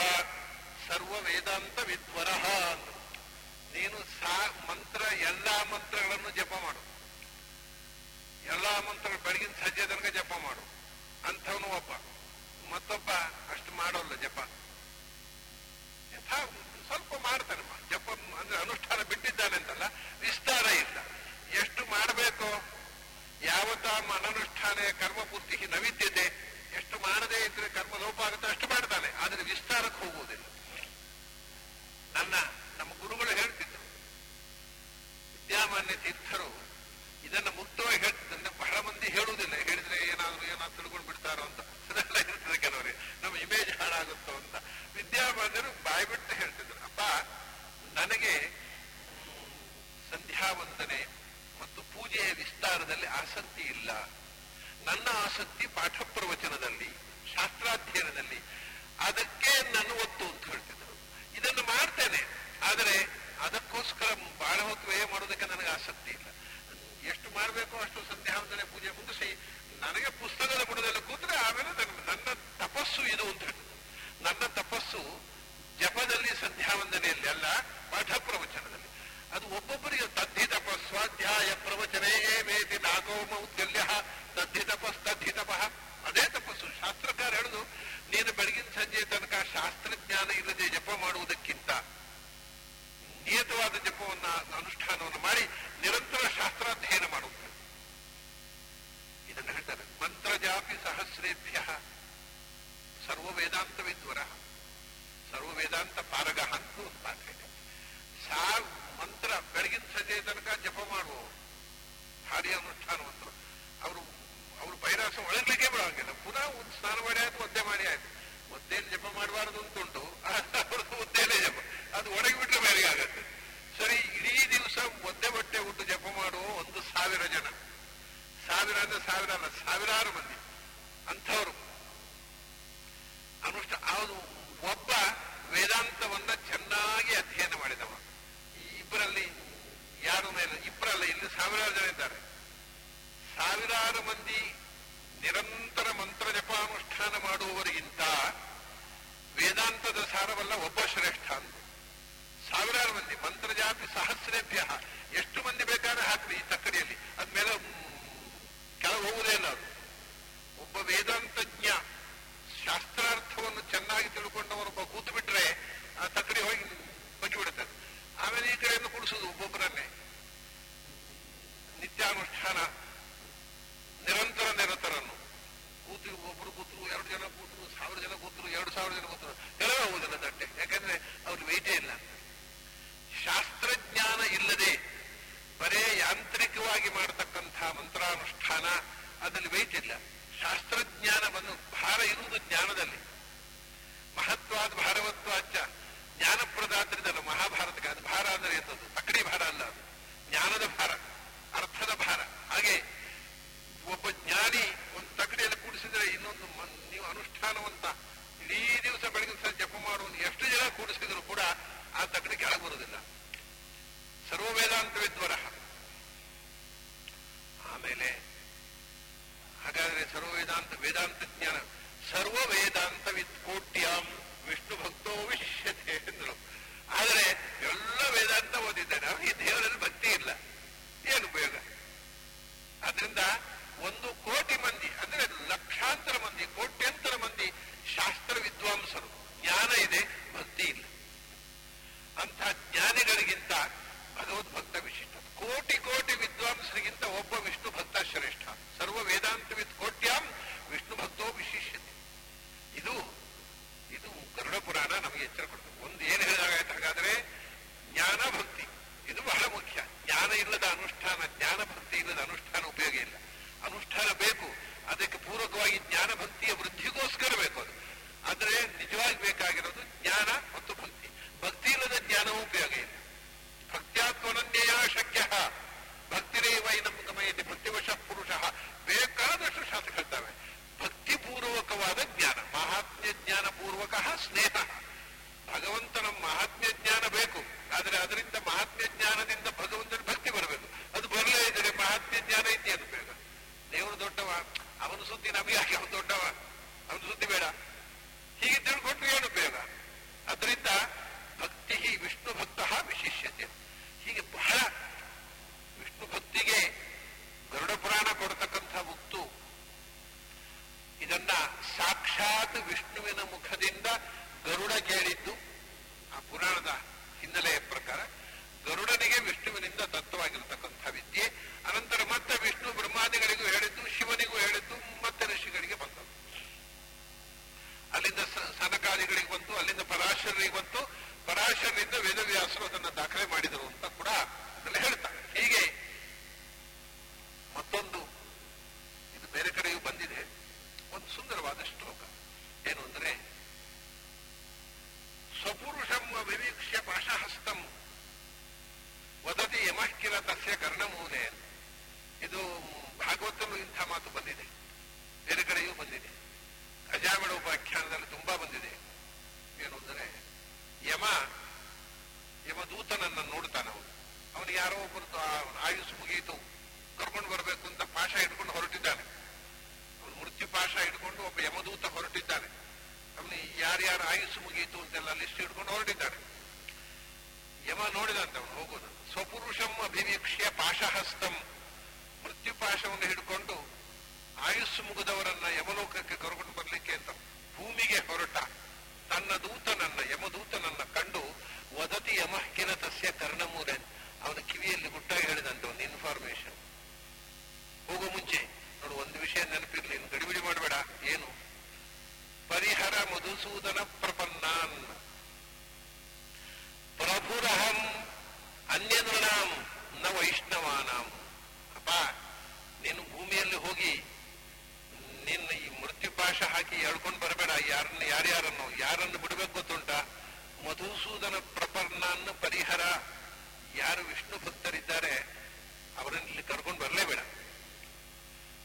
ಸರ್ವ ವೇದಾಂತ ವಿದ್ವರ. ನೀನು ಸಾ ಮಂತ್ರ, ಎಲ್ಲಾ ಮಂತ್ರಗಳನ್ನು ಜಪ ಮಾಡು. ಎಲ್ಲಾ ಮಂತ್ರಗಳು ಬೆಳಗಿನ ಸಜ್ಜೆ ತನಕ ಜಪ ಮಾಡು. ಅಂಥವನು ಒಬ್ಬ. ಮತ್ತೊಬ್ಬ ಅಷ್ಟು ಮಾಡೋಲ್ಲ ಜಪ. ಯಥಾ ಸ್ವಲ್ಪ ಮಾಡ್ತಾನೆ ಜಪ ಅಂದ್ರೆ ಅನುಷ್ಠಾನ ಬಿಟ್ಟಿದ್ದಾನೆ ಅಂತಲ್ಲ, ವಿಸ್ತಾರ ಇಲ್ಲ. ಎಷ್ಟು ಮಾಡಬೇಕು, ಯಾವತ್ತ ಅನನುಷ್ಠಾನ ಕರ್ಮ ಪೂರ್ತಿ ನವಿದ್ಯತೆ, ಎಷ್ಟು ಮಾಡದೇ ಇದ್ರೆ ಕರ್ಮ ಲೋಪ ಆಗುತ್ತೆ, ಅಷ್ಟು ಮಾಡ್ತಾನೆ. ಆದ್ರೆ ವಿಸ್ತಾರಕ್ಕೆ ಹೋಗುವುದಿಲ್ಲ. ನನ್ನ, ನಮ್ಮ ಗುರುಗಳು ಹೇಳ್ತಿದ್ರು. ವಿದ್ಯಾಮಾನ್ಯ ತೀರ್ಥರು ಇದನ್ನ ಮುಕ್ತವಾಗಿ ಹೇಳ್ತಿದ್ದಂತೆ ಬಹಳ ಮಂದಿ ಹೇಳುವುದಿಲ್ಲ. ಹೇಳಿದ್ರೆ ಏನಾದ್ರು ಏನಾದ್ರು ತಿಳ್ಕೊಂಡು ಬಿಡ್ತಾರೋ ಅಂತ ಅದೆಲ್ಲ ಇರ್ತದೆ ಕೆಲವರಿಗೆ ನಮ್ಮ ಹಾಳಾಗುತ್ತೋ ಅಂತ ವಿದ್ಯಾಬಾಲರು ಬಾಯ್ಬಿಟ್ಟು ಹೇಳ್ತಿದ್ರು ಅಪ್ಪ ನನಗೆ ಸಂಧ್ಯಾ ವಂದನೆ ಮತ್ತು ಪೂಜೆಯ ವಿಸ್ತಾರದಲ್ಲಿ ಆಸಕ್ತಿ ಇಲ್ಲ. ನನ್ನ ಆಸಕ್ತಿ ಪಾಠ ಪ್ರವಚನದಲ್ಲಿ, ಶಾಸ್ತ್ರಾಧ್ಯಯನದಲ್ಲಿ. ಅದಕ್ಕೆ ನಾನು ಒತ್ತು, ಅಂತ ಹೇಳ್ತಿದ್ರು. ಇದನ್ನು ಮಾಡ್ತೇನೆ, ಆದರೆ ಅದಕ್ಕೋಸ್ಕರ ಬಹಳ ಹೊತ್ತು ವ್ಯಯ ಮಾಡೋದಕ್ಕೆ ನನಗೆ ಆಸಕ್ತಿ ಇಲ್ಲ. ಎಷ್ಟು ಮಾಡಬೇಕು ಅಷ್ಟು ಸಂಧ್ಯಾವಂದನೆ, ಪೂಜೆ ಮುಗಿಸಿ ನನಗೆ ಪುಸ್ತಕದ ಬುಡದಲ್ಲಿ ಕೂತ್ರೆ ಆಮೇಲೆ ನನ್ನ ನನ್ನ ತಪಸ್ಸು ಇದು ಅಂತ ಹೇಳ್ತಿದ್ರು. ನನ್ನ ತಪಸ್ಸು ಜಪದಲ್ಲಿ ಸಂಧ್ಯಾವಂದನೆಯಲ್ಲಿ ಅಲ್ಲ, ಪಾಠ ಪ್ರವಚನದಲ್ಲಿ. ಅದು ಒಬ್ಬೊಬ್ಬರಿಗೆ ತದ್ಧಿ ತಪಸ್ ಸ್ವಾಧ್ಯಾಯ ಪ್ರವಚನೇ ಮೇತಿ ನಾಗೋಮ ಉದ್ಗಲ್ಯ ತದ್ಧಿ ತಪಸ್ ತದ್ಧಿ ತಪಃ. ಅದೇ ತಪಸ್ಸು. ಶಾಸ್ತ್ರಕಾರ ಹೇಳುದು, ನೀನು ಬೆಳಗಿನ ಸಂಜೆ ತನಕ ಶಾಸ್ತ್ರಜ್ಞಾನ ಇಲ್ಲದೆ ಜಪ ಮಾಡುವುದಕ್ಕಿಂತ ನಿಯತವಾದ ಜಪವನ್ನ, ಅನುಷ್ಠಾನವನ್ನು ಮಾಡಿ ನಿರಂತರ ಶಾಸ್ತ್ರಾಧ್ಯಯನ ಮಾಡುವುದು. ಇದನ್ನು ಹೇಳ್ತಾರೆ ಮಂತ್ರ ಜಾಪಿ ಸಹಸ್ರೇಭ್ಯ. ಸರ್ವ ವೇದಾಂತ ವಿದ್ವರ ಸರ್ವ ವೇದಾಂತ ಪಾರಗ ಅಂತ ಒಂದು ಮಾತು ಇದೆ ಸಾ ಮಂತ್ರ ಬೆಳಗಿನ ಸಂಜೆ ತನಕ ಜಪ ಮಾಡುವ ಭಾರಿ ಅನುಷ್ಠಾನವಂತರು ಅವರು ಅವರು ಬೈರಾಸ ಒಳಗ್ಲಿಕ್ಕೆ ಬಿಡೋಂಗಿಲ್ಲ ಪುನಃ ಒಂದು ಸ್ನಾನ ಮಾಡಿ ಆಯ್ತು ಒದ್ದೆ ಮಾಡಿ ಆಯ್ತು ಒದ್ದೆಯಲ್ಲಿ ಜಪ ಮಾಡಬಾರದು ಅಂತುಂಟು ಅವ್ರದ್ದು ಒದ್ದೆಯಲ್ಲೇ ಜಪ ಅದು ಒಣಗಿ ಬಿಟ್ರೆ ಬೇರೆ ಆಗತ್ತೆ ಸರಿ ಇಡೀ ದಿವಸ ಒದ್ದೆ ಬಟ್ಟೆ ಉಟ್ಟು ಜಪ ಮಾಡುವ ಒಂದು ಸಾವಿರ ಜನ ಸಾವಿರ ಅಂದ್ರೆ ಸಾವಿರ ಅಲ್ಲ ಸಾವಿರಾರು ಮಂದಿ ಅಂಥವ್ರು ಅನುಷ್ಠ ಅವನು ಒಬ್ಬ ವೇದಾಂತವನ್ನ ಚೆನ್ನಾಗಿ ಅಧ್ಯಯನ ಮಾಡಿದವ. ಈ ಇಬ್ಬರಲ್ಲಿ ಯಾರು ಇಬ್ಬರಲ್ಲ, ಇಲ್ಲಿ ಸಾವಿರಾರು ಜನ ಇದ್ದಾರೆ. ಸಾವಿರಾರು ಮಂದಿ ನಿರಂತರ ಮಂತ್ರ ಜಪಾನುಷ್ಠಾನ ಮಾಡುವವರಿಗಿಂತ ವೇದಾಂತದ ಸಾರವಲ್ಲ ಒಬ್ಬ ಶ್ರೇಷ್ಠ ಅಂತ ಸಾವಿರಾರು ಮಂದಿ ಮಂತ್ರ ಜಾತಿ ಸಹಸ್ರೇಭ್ಯ. ಎಷ್ಟು ಮಂದಿ ಬೇಕಾದ್ರೆ ಹಾಕ್ರಿ ಈ ತಕ್ಕಡಿಯಲ್ಲಿ. ಅದ್ಮೇಲೆ ಕೆಲವು ಹೋಗುವುದೇ ಇಲ್ಲ ಅದು. ಒಬ್ಬ ಶಾಸ್ತ್ರಾರ್ಥವನ್ನು ಚೆನ್ನಾಗಿ ತಿಳ್ಕೊಂಡವರೊಬ್ಬ ಕೂತು ಬಿಟ್ರೆ ಆ ತಕ್ಕಡಿ ಹೋಗಿ ಬಿಡುತ್ತಾರೆ ಆಮೇಲೆ ಈ ಕಡೆಯನ್ನು ಕುಡಿಸೋದು ಒಬ್ಬೊಬ್ಬರನ್ನೇ. ನಿತ್ಯಾನುಷ್ಠಾನ, ನಿರಂತರ ನಿರತರನ್ನು. ಕೂತು ಒಬ್ಬರು ಕೂತರು, ಎರಡು ಜನ ಕೂತರು, ಸಾವಿರ ಜನ ಕೂತರು, ಎರಡು ಸಾವಿರ ಜನ ಕೂತರು. ಎಲ್ಲ ಹೋಗುದಿಲ್ಲ ದಟ್ಟೆ ಯಾಕಂದ್ರೆ ಅವ್ರಿಗೆ ವೈದ್ಯ ಇಲ್ಲ. ಶಾಸ್ತ್ರಜ್ಞಾನ ಇಲ್ಲದೆ ಬರೇ ಯಾಂತ್ರಿಕವಾಗಿ ಮಾಡತಕ್ಕಂತಹ ಮಂತ್ರಾನುಷ್ಠಾನ, ಅದರಲ್ಲಿ ವೈದ್ಯ ಇಲ್ಲ. ಶಾಸ್ತ್ರಜ್ಞಾನವನ್ನು ಭಾರ ಇರುವುದು ಜ್ಞಾನದಲ್ಲಿ. ಮಹತ್ವಾದ ಭಾರವತ್ವಾಚ ಜ್ಞಾನಪ್ರದಾತರಿದಲ್ಲ ಮಹಾಭಾರತಕ್ಕೆ ಅದು ಭಾರ ಅಂದ್ರೆ ಎಂತದ್ದು ತಕಡಿ ಭಾರ ಅಲ್ಲ ಅದು. ಜ್ಞಾನದ ಭಾರ, ಅರ್ಥದ ಭಾರ. ಹಾಗೆ ಒಬ್ಬ ಜ್ಞಾನಿ ಒಂದು ತಕಡಿಯನ್ನು ಕೂಡಿಸಿದ್ರೆ ಇನ್ನೊಂದು ನೀವು ಅನುಷ್ಠಾನವಂತ ಇಡೀ ದಿವಸ ಬೆಳಗಿನ ಸರ್ ಜಪ ಮಾಡುವ ಎಷ್ಟು ಜನ ಕೂಡಿಸಿದ್ರು ಕೂಡ ಆ ತಕಡಿ ಕೆಳಗೆ ಬರುವುದಿಲ್ಲ. ಸರ್ವವೇದಾಂತ ವಿದ್ವರ ಆಮೇಲೆ ಹಾಗಾದ್ರೆ ಸರ್ವ ವೇದಾಂತ ವೇದಾಂತ ಜ್ಞಾನ ಸರ್ವ ವೇದಾಂತ ವಿತ್ಕೋಟ್ಯಾಂ ವಿಷ್ಣು ಭಕ್ತೋ ವಿಶಿಷ್ಯತೆ ಎಂದರು. ಆದರೆ ಎಲ್ಲ ವೇದಾಂತ ಓದಿದ್ದಾನೆ ಅವನಿಗೆ ದೇವರಲ್ಲಿ ಭಕ್ತಿ ಇಲ್ಲ. ಏನು ಉಪಯೋಗ? ಆದ್ರಿಂದ ಒಂದು ಕೋಟಿ ಮಂದಿ, ಅಂದ್ರೆ ಲಕ್ಷಾಂತರ ಮಂದಿ, ಕೋಟ್ಯಂತರ ಮಂದಿ ಶಾಸ್ತ್ರ ವಿದ್ವಾಂಸರು, ಜ್ಞಾನ ಇದೆ, ಭಕ್ತಿ ಇಲ್ಲ. ಅಂತ ಜ್ಞಾನಿಗಳಿಗಿಂತ ಭಗವದ್ಭಕ್ತ ವಿಶಿಷ್ಟ. ಕೋಟಿ ಕೋಟಿ ವಿದ್ವಾಂಸರಿಗಿಂತ ಒಬ್ಬ ವಿಷ್ಣು ಭಕ್ತ ಶ್ರೇಷ್ಠ ಸರ್ವ ವೇದಾಂತವಿದ್ ಕೋಟ್ಯಾಂ ವಿಷ್ಣು ಭಕ್ತೋ ವಿಶಿಷ್ಯತೆ. ಇದು ಇದು ಗರುಡ ಪುರಾಣ ನಮಗೆ ಎಚ್ಚರ ಕೊಡ್ತದೆ. ಒಂದು ಏನು ಹೇಳಿದಾಗಾಯ್ತು ಹಾಗಾದ್ರೆ ಜ್ಞಾನ ಭಕ್ತಿ. ಇದು ಬಹಳ ಮುಖ್ಯ. ಜ್ಞಾನ ಇಲ್ಲದ ಅನುಷ್ಠಾನ, ಜ್ಞಾನ ಭಕ್ತಿ ಇಲ್ಲದ ಅನುಷ್ಠಾನ ಉಪಯೋಗ ಇಲ್ಲ. ಅನುಷ್ಠಾನ ಬೇಕು. ಅದಕ್ಕೆ ಪೂರಕವಾಗಿ ಜ್ಞಾನ ಭಕ್ತಿಯ ವೃದ್ಧಿಗೋಸ್ಕರ ಬೇಕು ಅದು. ಆದರೆ ನಿಜವಾಗಿ ಬೇಕಾಗಿರೋದು ಜ್ಞಾನ ಮತ್ತು ಭಕ್ತಿ. ಭಕ್ತಿ ಇಲ್ಲದ ಜ್ಞಾನವೂ ಉಪಯೋಗ ಇಲ್ಲ. ಭಕ್ತ್ಯಾತ್ಮನನ್ಯಯ ಶಕ್ಯ. ಭಕ್ತಿರೇವ ಯಾರನ್ನ ಯಾರ್ಯಾರನ್ನು, ಯಾರನ್ನು ಬಿಡಬೇಕು ಗೊತ್ತುಂಟ? ಮಧುಸೂದನ ಪ್ರಪರ್ಣಾನ್ನ ಪರಿಹರ ಯಾರು ವಿಷ್ಣು ಭಕ್ತರಿದ್ದಾರೆ, ಅವರನ್ನು ಇಲ್ಲಿ ಕರ್ಕೊಂಡು ಬರಲೇಬೇಡ.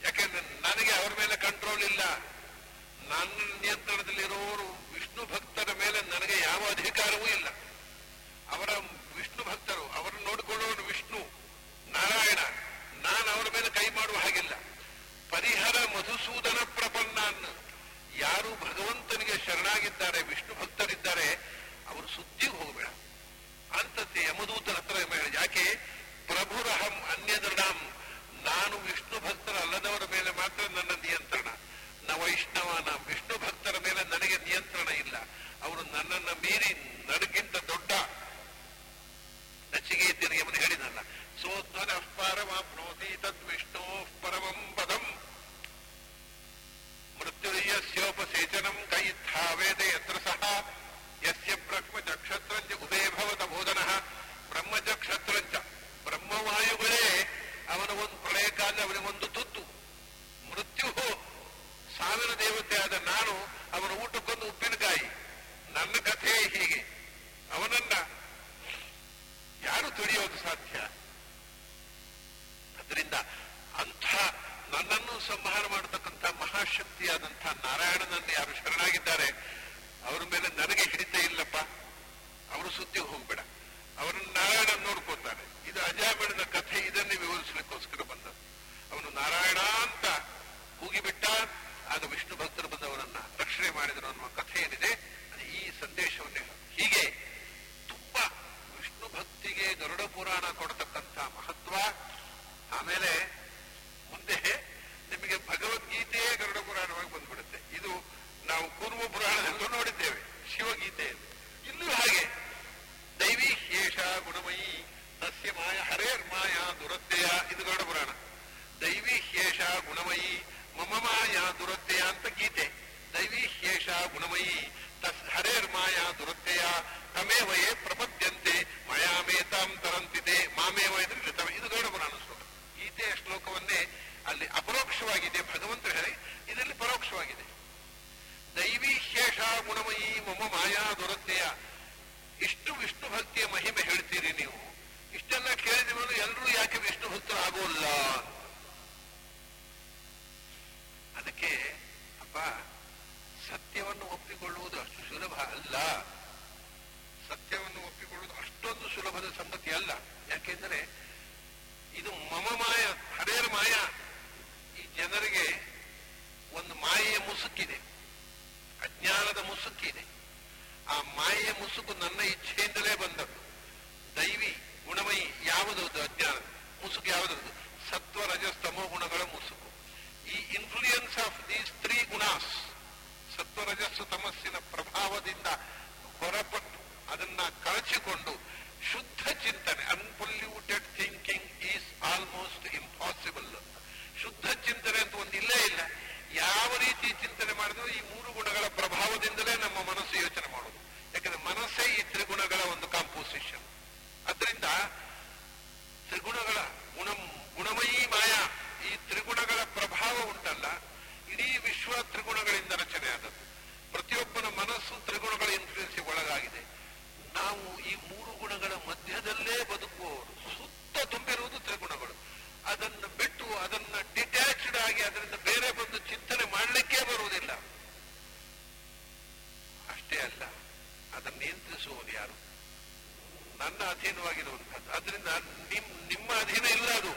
ಯಾಕೆಂದ್ರೆ ನನಗೆ ಅವರ ಮೇಲೆ ಕಂಟ್ರೋಲ್ ಇಲ್ಲ. ನನ್ನ ನಿಯಂತ್ರಣದಲ್ಲಿರುವವರು ವಿಷ್ಣು ಭಕ್ತರ ಮೇಲೆ ನನಗೆ ಯಾವ ಅಧಿಕಾರವೂ ಇಲ್ಲ. ಅವರ ವಿಷ್ಣು ಭಕ್ತರು, ಅವರನ್ನು ನೋಡಿಕೊಳ್ಳೋರು ವಿಷ್ಣು, ನಾರಾಯಣ. ನಾನು ಅವರ ಮೇಲೆ ಕೈ ಮಾಡುವ ಹಾಗಿಲ್ಲ. ಪರಿಹರ ಮಧುಸೂದನ ಪ್ರಪನ್ನ ಯಾರು ಭಗವಂತನಿಗೆ ಶರಣಾಗಿದ್ದಾರೆ, ವಿಷ್ಣು ಭಕ್ತರಿದ್ದಾರೆ, ಅವರು ಸುದ್ದಿಗೆ ಹೋಗಬೇಡ. ಅಂತತೆ ಯಮದೂತನ ಹತ್ರ ಹೇಳಿದ. ಯಾಕೆ? ಪ್ರಭುರಹಂ ಅನ್ಯದೃಢಾಂ. ನಾನು ವಿಷ್ಣು ಭಕ್ತರ ಅಲ್ಲದವರ ಮೇಲೆ ಮಾತ್ರ ನನ್ನ ನಿಯಂತ್ರಣ. ನ ವೈಷ್ಣವನ. ವಿಷ್ಣು ಭಕ್ತರ ಮೇಲೆ ನನಗೆ ನಿಯಂತ್ರಣ ಇಲ್ಲ. ಅವರು ನನ್ನನ್ನ ಮೀರಿ ನನಗಿಂತ ದೊಡ್ಡ ನಚಿಗೆ ಇದ್ದೀನಿ ಎಂಬುದು ಹೇಳಿದಲ್ಲ ಪರಮ ಪರಮಾಪ್ನೋತಿ ತದ್ ವಿಷ್ಣು ಪರಮಂ ಪದಂ ಮೃತ್ಯುರ್ಯಸ್ಯೋಪಸೇಚನಂ ಕೈತ್ಥಾವೇದ ಯತ್ರ ಸಹ ಯಸ್ಯ ಬ್ರಹ್ಮಚಕ್ಷತ್ರಂಚ ಉಭೇ ಭವತ ಬೋಧನಃ ಬ್ರಹ್ಮಚಕ್ಷತ್ರಂಚ ಬ್ರಹ್ಮವಾಯುಗಳೇ ಅವನ ಒಂದು ಪ್ರಳಯ ಕಾಲ ಅವನಿಗೊಂದು ತುತ್ತು ಮೃತ್ಯು ಸಾವಿರ ದೇವತೆಯಾದ ನಾನು ಅವನ ಊಟಕ್ಕೊಂದು ಉಪ್ಪಿನಕಾಯಿ ನನ್ನ ಕಥೆ ಹೀಗೆ ಅವನನ್ನ ಯಾರು ತಿಳಿಯೋದು ಸಾಧ್ಯ ಅದರಿಂದ ಅಂಥ ನನ್ನನ್ನು ಸಂಹಾರ ಮಾಡತಕ್ಕಂಥ ಮಹಾಶಕ್ತಿಯಾದಂಥ ನಾರಾಯಣನನ್ನು ಯಾರು ಶರಣಾಗಿದ್ದಾರೆ ಅವರ ಮೇಲೆ ನನಗೆ ಹಿಡಿತ ಇಲ್ಲಪ್ಪ ಅವರು ಸುದ್ದಿ ಹೋಗ್ಬೇಡ ಅವರನ್ನು ನಾರಾಯಣ ನೋಡ್ಕೋತಾನೆ ಇದು ಅಜಾಮಿಳನ ಕಥೆ ಇದನ್ನೇ ವಿವರಿಸಲಿಕ್ಕೋಸ್ಕರ ಬಂದದ್ದು ಅವನು ನಾರಾಯಣ ಅಂತ ಕೂಗಿಬಿಟ್ಟ ಆಗ ವಿಷ್ಣು ಉದ್ದೇಶವನ್ನೇ ಹೀಗೆ ತುಂಬಾ ವಿಷ್ಣು ಭಕ್ತಿಗೆ ಗರುಡ ಪುರಾಣ ಕೊಡತಕ್ಕಂಥ ಮಹತ್ವ ಆಮೇಲೆ ಮುಂದೆ ನಿಮಗೆ ಭಗವದ್ಗೀತೆಯೇ ಗರುಡ ಪುರಾಣವಾಗಿ ಬಂದ್ಬಿಡುತ್ತೆ ಇದು ನಾವು ಕೂರ್ಮ ಪುರಾಣದಲ್ಲೂ ನೋಡಿದ್ದೇವೆ ಶಿವಗೀತೆಯಲ್ಲಿ ಇಲ್ಲೂ ಹಾಗೆ ದೈವಿ ಶೇಷ ಗುಣಮಯಿ ಮಾಯ, ಹರೇರ್ ಮಾಯಾ ದುರತ್ಯಯ ಇದು ಗರುಡ ಪುರಾಣ. ದೈವಿ ಶೇಷ ಗುಣಮಯಿ, ಮಮ ಮಾಯಾ ದುರತ್ಯಯ ಅಂತ ಗೀತೆ. ದೈವಿ ಶೇಷ ಗುಣಮಯಿ, ತಸ್ ಹರೇರ್ ಮಾಯಾ ದುರತ್ಯಯ ತಮೇವಯೇ ಪ್ರಪದ್ಯಂತೆ, ಮಯಾಮೇತಾಂ ತರಂತಿದೆ ಮಾಮೇವ ಇದ್ರೆ ತಮ ಇದು ಗರುಡ ಪುರಾಣ ಶ್ಲೋಕ. ಗೀತೆಯ ಶ್ಲೋಕವನ್ನೇ ಅಲ್ಲಿ ಅಪರೋಕ್ಷವಾಗಿದೆ ಭಗವಂತ ಹೇಳಿ, ಇದರಲ್ಲಿ ಪರೋಕ್ಷವಾಗಿದೆ. ದೈವಿ ಶೇಷ ಗುಣಮಯಿ, ಮಮ ಮಾಯಾ ದುರತ್ಯಯ ಇಷ್ಟು ವಿಷ್ಣು ಭಕ್ತಿಯ ಮಹಿಮೆ ಹೇಳ್ತೀರಿ ನೀವು. ಇಷ್ಟೆಲ್ಲ ಕೇಳಿದ ಮೇಲೆ ಎಲ್ಲರೂ ಯಾಕೆ ವಿಷ್ಣು ಭಕ್ತರಾಗೋಲ್ಲ ಅದಕ್ಕೆ, ಅಪ್ಪ, ಸತ್ಯವನ್ನು ಒಪ್ಪಿಕೊಳ್ಳುವುದು ಅಷ್ಟು ಸುಲಭ ಅಲ್ಲ. ಸತ್ಯವನ್ನು ಒಪ್ಪಿಕೊಳ್ಳುವುದು ಅಷ್ಟೊಂದು ಸುಲಭದ ಸಂಗತಿ ಅಲ್ಲ. ಯಾಕೆಂದರೆ, ಇದು ಮಮ ಮಾಯ, ಹರೇರ್ ಮಾಯ. ಈ ಜನರಿಗೆ ಒಂದು ಮಾಯೆಯ ಮುಸುಕಿದೆ. ಅಜ್ಞಾನದ ಮುಸುಕಿದೆ. ಆ ಮಾಯೆಯ ಮುಸುಕು ನನ್ನ ಇಚ್ಛೆಯಿಂದಲೇ ಬಂದದ್ದು. ದೈವಿ ಗುಣಮಯಿ ಯಾವುದು ಅಜ್ಞಾನ? ಮುಸುಕು ಯಾವುದು ಸತ್ವ ರಜಸ್ತಮೋ ಗುಣಗಳ ಮುಸುಕು ಈ ಇನ್ಫ್ಲೂಯೆನ್ಸ್ ಆಫ್ ದೀಸ್ ತ್ರೀ ಗುಣಾಸ್ ಸತ್ವ ರಜಸ್ಸು ತಮಸ್ಸಿನ ಪ್ರಭಾವದಿಂದ ಹೊರಪಟ್ಟು ಅದನ್ನ ಕಳಚಿಕೊಂಡು ಶುದ್ಧ ಚಿಂತನೆ unpolluted thinking is almost impossible ಶುದ್ಧ ಚಿಂತನೆ ಅಂತ ಒಂದು ಇಲ್ಲೇ ಇಲ್ಲ ಯಾವ ರೀತಿ ಚಿಂತನೆ ಮಾಡಿದ್ರು ಈ ಮೂರು ಗುಣಗಳ ಪ್ರಭಾವದಿಂದಲೇ ನಮ್ಮ ಮನಸ್ಸು ಯೋಚನೆ ಮಾಡೋದು ಯಾಕಂದ್ರೆ ಮನಸ್ಸೇ ಈ ತ್ರಿಗುಣಗಳ ಒಂದು ಕಾಂಪೋಸಿಷನ್ ಅದರಿಂದ ತ್ರಿಗುಣಗಳ ಗುಣ ಗುಣಮಯೀ ಮಾಯ ಈ ತ್ರಿಗುಣಗಳ ಪ್ರಭಾವ ಉಂಟಲ್ಲ ಇಡೀ ವಿಶ್ವ ತ್ರಿಗುಣಗಳಿಂದ ರಚನೆ ಆದದ್ದು ಪ್ರತಿಯೊಬ್ಬನ ಮನಸ್ಸು ತ್ರಿಗುಣಗಳ ಇನ್ಫ್ಲೂಯೆನ್ಸ್ಗೆ ಒಳಗಾಗಿದೆ ನಾವು ಈ ಮೂರು ಗುಣಗಳ ಮಧ್ಯದಲ್ಲೇ ಬದುಕುವವರು ಸುತ್ತ ತುಂಬಿರುವುದು ತ್ರಿಗುಣಗಳು ಅದನ್ನು ಬಿಟ್ಟು ಅದನ್ನ ಡಿಟ್ಯಾಚ್ಡ್ ಆಗಿ ಅದರಿಂದ ಬೇರೆ ಬಂದು ಚಿಂತನೆ ಮಾಡಲಿಕ್ಕೆ ಬರುವುದಿಲ್ಲ ಅಷ್ಟೇ ಅಲ್ಲ ಅದನ್ನು ನಿಯಂತ್ರಿಸುವುದು ಯಾರು ನನ್ನ ಅಧೀನವಾಗಿರುವಂತಹದ್ದು ಅದರಿಂದ ನಿಮ್ ನಿಮ್ಮ ಅಧೀನ ಇಲ್ಲ ಅದು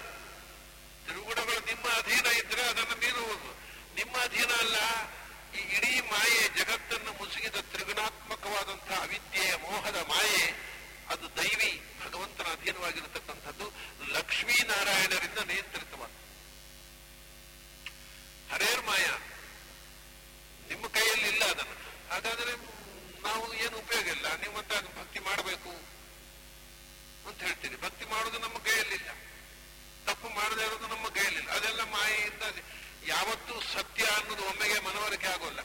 ತ್ರಿಗುಣಗಳು ನಿಮ್ಮ ಅಧೀನ ಇದ್ರೆ ಅದನ್ನು ಮೀರುವುದು ಅಧೀನ ಅಲ್ಲ ಈ ಇಡೀ ಮಾಯೆ ಜಗತ್ತನ್ನು ಮುಸುಗಿದ ತ್ರಿಗುಣಾತ್ಮಕವಾದಂತಹ ಅವಿದ್ಯೆಯ ಮೋಹದ ಮಾಯೆ, ಅದು ದೈವಿ ಭಗವಂತನ ಅಧೀನವಾಗಿರತಕ್ಕಂಥದ್ದು. ಲಕ್ಷ್ಮೀನಾರಾಯಣರಿಂದ ನಿಯಂತ್ರಿತವಾದ. ಹರೇರ್ ಮಾಯ. ನಿಮ್ಮ ಕೈಯಲ್ಲಿ ಇಲ್ಲ ಅದನ್ನು. ಹಾಗಾದ್ರೆ ನಾವು ಏನು ಉಪಯೋಗ ಇಲ್ಲ. ನೀವು ಮತ್ತೆ ಅದನ್ನು ಭಕ್ತಿ ಮಾಡಬೇಕು ಅಂತ ಹೇಳ್ತೀನಿ ಭಕ್ತಿ ಮಾಡೋದು ನಮ್ಮ ಕೈಯಲ್ಲಿಲ್ಲ ತಪ್ಪು ಮಾಡದೇ ಇರೋದು ನಮ್ಮ ಕೈಯಲ್ಲಿಲ್ಲ ಅದೆಲ್ಲ ಮಾಯೆಯಿಂದ ಯಾವತ್ತೂ ಸತ್ಯ ಅನ್ನೋದು ಒಮ್ಮೆಗೆ ಮನವರಿಕೆ ಆಗೋಲ್ಲ.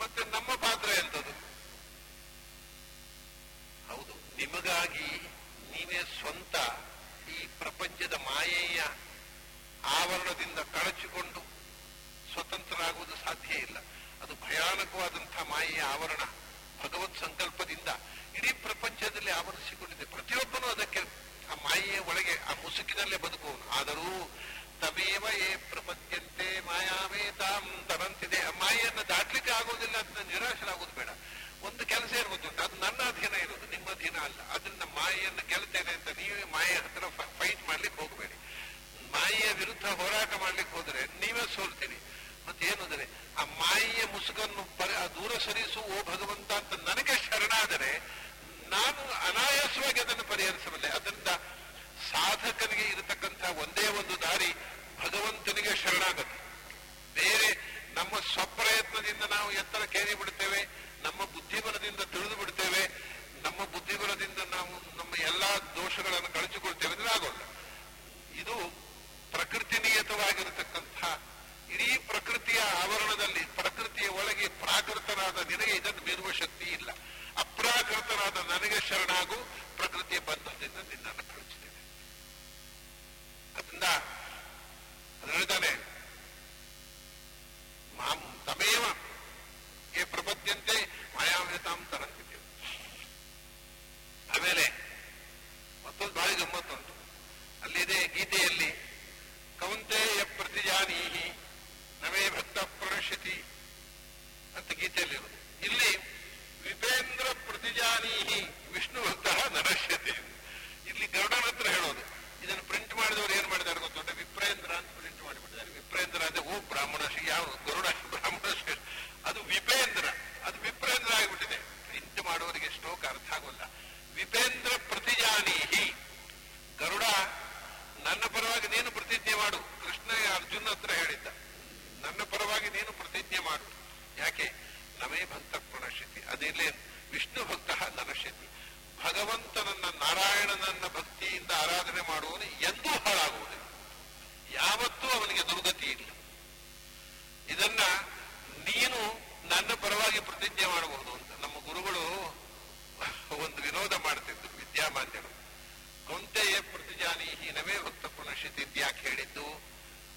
ಮತ್ತೆ ನಮ್ಮ ಪಾತ್ರ ಎಂಥದ್ದು ಹೌದು, ನಿಮಗಾಗಿ ನೀವೇ ಸ್ವಂತ ಈ ಪ್ರಪಂಚದ ಮಾಯೆಯ ಆವರಣದಿಂದ ಕಳಚಿಕೊಂಡು ಸ್ವತಂತ್ರರಾಗುವುದು ಸಾಧ್ಯ ಇಲ್ಲ. ಅದು ಭಯಾನಕವಾದಂತಹ ಮಾಯೆಯ ಆವರಣ ಭಗವತ್ ಸಂಕಲ್ಪದಿಂದ ಇಡೀ ಪ್ರಪಂಚದಲ್ಲಿ ಆವರಿಸಿಕೊಂಡಿದೆ. ಪ್ರತಿಯೊಬ್ಬನೂ ಅದಕ್ಕೆ ಆ ಮಾಯೆಯ ಒಳಗೆ, ಆ ಮುಸುಕಿನಲ್ಲೇ ಬದುಕುವನು ಆದರೂ ತಮೇವ ಏ ಪ್ರಪದ್ಯಂತೆ ಮಾಯಾವೇ ತಾಂ ತರಂತಿದೆ ಮಾಯೆಯನ್ನು ದಾಟ್ಲಿಕ್ಕೆ ಆಗೋದಿಲ್ಲ ಅಂತ ನಿರಾಶರಾಗೋದು ಬೇಡ. ಒಂದು ಕೆಲಸ ಇರ್ಬೋದು. ಅದು ನನ್ನ ಅಧೀನ ಇರೋದು ನಿಮ್ಮ ಅಧೀನ ಅಲ್ಲ. ಅದನ್ನ ಮಾಯೆಯನ್ನು ಗೆಲ್ತೇನೆ ಅಂತ ನೀವೇ ಮಾಯೆ ಹತ್ರ ಫೈಟ್ ಮಾಡ್ಲಿಕ್ಕೆ ಹೋಗಬೇಡಿ. ಮಾಯೆಯ ವಿರುದ್ಧ ಹೋರಾಟ ಮಾಡ್ಲಿಕ್ಕೆ ಹೋದ್ರೆ ನೀವೇ ಸೋಲ್ತೀರಿ. ಮತ್ತೆ ಏನಂದ್ರೆ ಆ ಮಾಯೆಯ ಮುಸುಕನ್ನು ಪರಿ ದೂರ ಸರಿಸು, ಓ ಭಗವಂತ ಅಂತ ನನಗೆ ಶರಣಾದರೆ, ನಾನು ಅನಾಯಾಸವಾಗಿ ಅದನ್ನು ಪರಿಹರಿಸಬಲ್ಲೆ. ಅದರಿಂದ ಸಾಧಕನಿಗೆ ಇರತಕ್ಕಂಥ ಒಂದೇ ಒಂದು ದಾರಿ ಭಗವಂತನಿಗೆ ಶರಣಾಗತಿ. ಬೇರೆ ನಮ್ಮ ಸ್ವಪ್ರಯತ್ನದಿಂದ ನಾವು ಎತ್ತರಕ್ಕೇರಿ ಬಿಡ್ತೇವೆ ನಮ್ಮ ಬುದ್ಧಿಬಲದಿಂದ ತಿಳಿದು ಬಿಡ್ತೇವೆ ನಮ್ಮ ಬುದ್ಧಿಬಲದಿಂದ ನಾವು ನಮ್ಮ ಎಲ್ಲಾ ದೋಷಗಳನ್ನು ಕಳಚಿಕೊಳ್ತೇವೆ ಅಂದ್ರೆ ಆಗೋಲ್ಲ. ಇದು ಪ್ರಕೃತಿ ನಿಯತವಾಗಿರತಕ್ಕಂಥ, ಇಡೀ ಪ್ರಕೃತಿಯ ಆವರಣದಲ್ಲಿ, ಪ್ರಕೃತಿಯ ಒಳಗೆ ಪ್ರಾಕೃತನಾದ ನಿನಗೆ ಇದನ್ನು ಮೀರುವ ಶಕ್ತಿ ಇಲ್ಲ. ಅಪ್ರಾಕೃತನಾದ ನನಗೆ ಶರಣಾಗು, ಪ್ರಕೃತಿಯ ಬಂಧದಿಂದ ನಿನ್ನನ್ನು ಅದು ಹೇಳ್ತಾನೆ ಮಾಂ ತಮೇವ ಏ ಪ್ರಪದ್ಯಂತೆ ಮಾಯಾಮೃತಾಂ ತರಂತಿದ್ದೇವೆ ಆಮೇಲೆ ಮತ್ತೊಂದು ಬಾಳಿ ಗಮ್ಮತ್ತುಂಟು ಅಲ್ಲಿದೆ ಗೀತೆಯಲ್ಲಿ ಕೌಂತೆಯ ಪ್ರತಿಜಾನೀಹಿ ನವೇ ಭಕ್ತ ಪ್ರಣಶ್ಯತಿ ಅಂತ ಗೀತೆಯಲ್ಲಿರೋದು ಇಲ್ಲಿ ವಿಪೇಂದ್ರ ಪ್ರತಿಜಾನೀಹಿ ವಿಷ್ಣು ಭಕ್ತ ನರಶ್ಯತೆ ಇಲ್ಲಿ ಗರುಡನ ಹತ್ರ ಹೇಳೋದು ಇದನ್ನು ಪ್ರಿಂಟ್ ಮಾಡಿದವರು ಏನ್ ಮಾಡಿದ್ದಾರೆ ಗೊತ್ತುಂಟ ವಿಪ್ರೇಂದ್ರ ಅಂತ ಪ್ರಿಂಟ್ ಮಾಡಿಬಿಟ್ಟಿದ್ದಾರೆ ವಿಪ್ರೇಂದ್ರ ಅಂದ್ರೆ ಓ ಬ್ರಾಹ್ಮಣ ಶ್ರೀ ಯಾವ ಗರುಡ ಬ್ರಾಹ್ಮಣ ಶ್ರೀ ಅದು ವಿಪೇಂದ್ರ ಅದು ವಿಪ್ರೇಂದ್ರ ಆಗಿಬಿಟ್ಟಿದೆ ಪ್ರಿಂಟ್ ಅವನಿಗೆ ಶ್ಲೋಕ ಅರ್ಥ ಆಗೋಲ್ಲ ವಿಪೇಂದ್ರ ಪ್ರತಿಜಾನೀಹಿ ಗರುಡ ನನ್ನ ಪರವಾಗಿ ನೀನು ಪ್ರತಿಜ್ಞೆ ಮಾಡು ಕೃಷ್ಣ ಅರ್ಜುನ ಹತ್ರ ಹೇಳಿದ್ದ ನನ್ನ ಪರವಾಗಿ ನೀನು ಪ್ರತಿಜ್ಞೆ ಮಾಡು ಯಾಕೆ ನಮೇ ಭಕ್ತ ಪ್ರಣಶ್ಯತಿ ಅದಿಲ್ಲೇ ವಿಷ್ಣು ಭಕ್ತ ನರಶ್ಯತಿ ಭಗವಂತನನ್ನ ನಾರಾಯಣನನ್ನ ಭಕ್ತಿಯಿಂದ ಆರಾಧನೆ ಮಾಡುವನು ಎಂದೂ ಹಾಳಾಗುವುದಿಲ್ಲ ಯಾವತ್ತೂ ಅವನಿಗೆ ದುರ್ಗತಿ ಇಲ್ಲ ಇದನ್ನ ನೀನು ನನ್ನ ಪರವಾಗಿ ಪ್ರತಿಜ್ಞೆ ಮಾಡಬಹುದು ಅಂತ ನಮ್ಮ ಗುರುಗಳು ಒಂದು ವಿನೋದ ಮಾಡ್ತಿದ್ರು ವಿದ್ಯಾಮಾನ್ಯರು ಕೊಂತೆಯೇ ಪ್ರತಿಜಾನೀಹಿ ನವೇ ಭಕ್ತ ಪುನಶ್ಯತಿ ಅಂತ ಯಾಕೆ ಹೇಳಿದ್ದು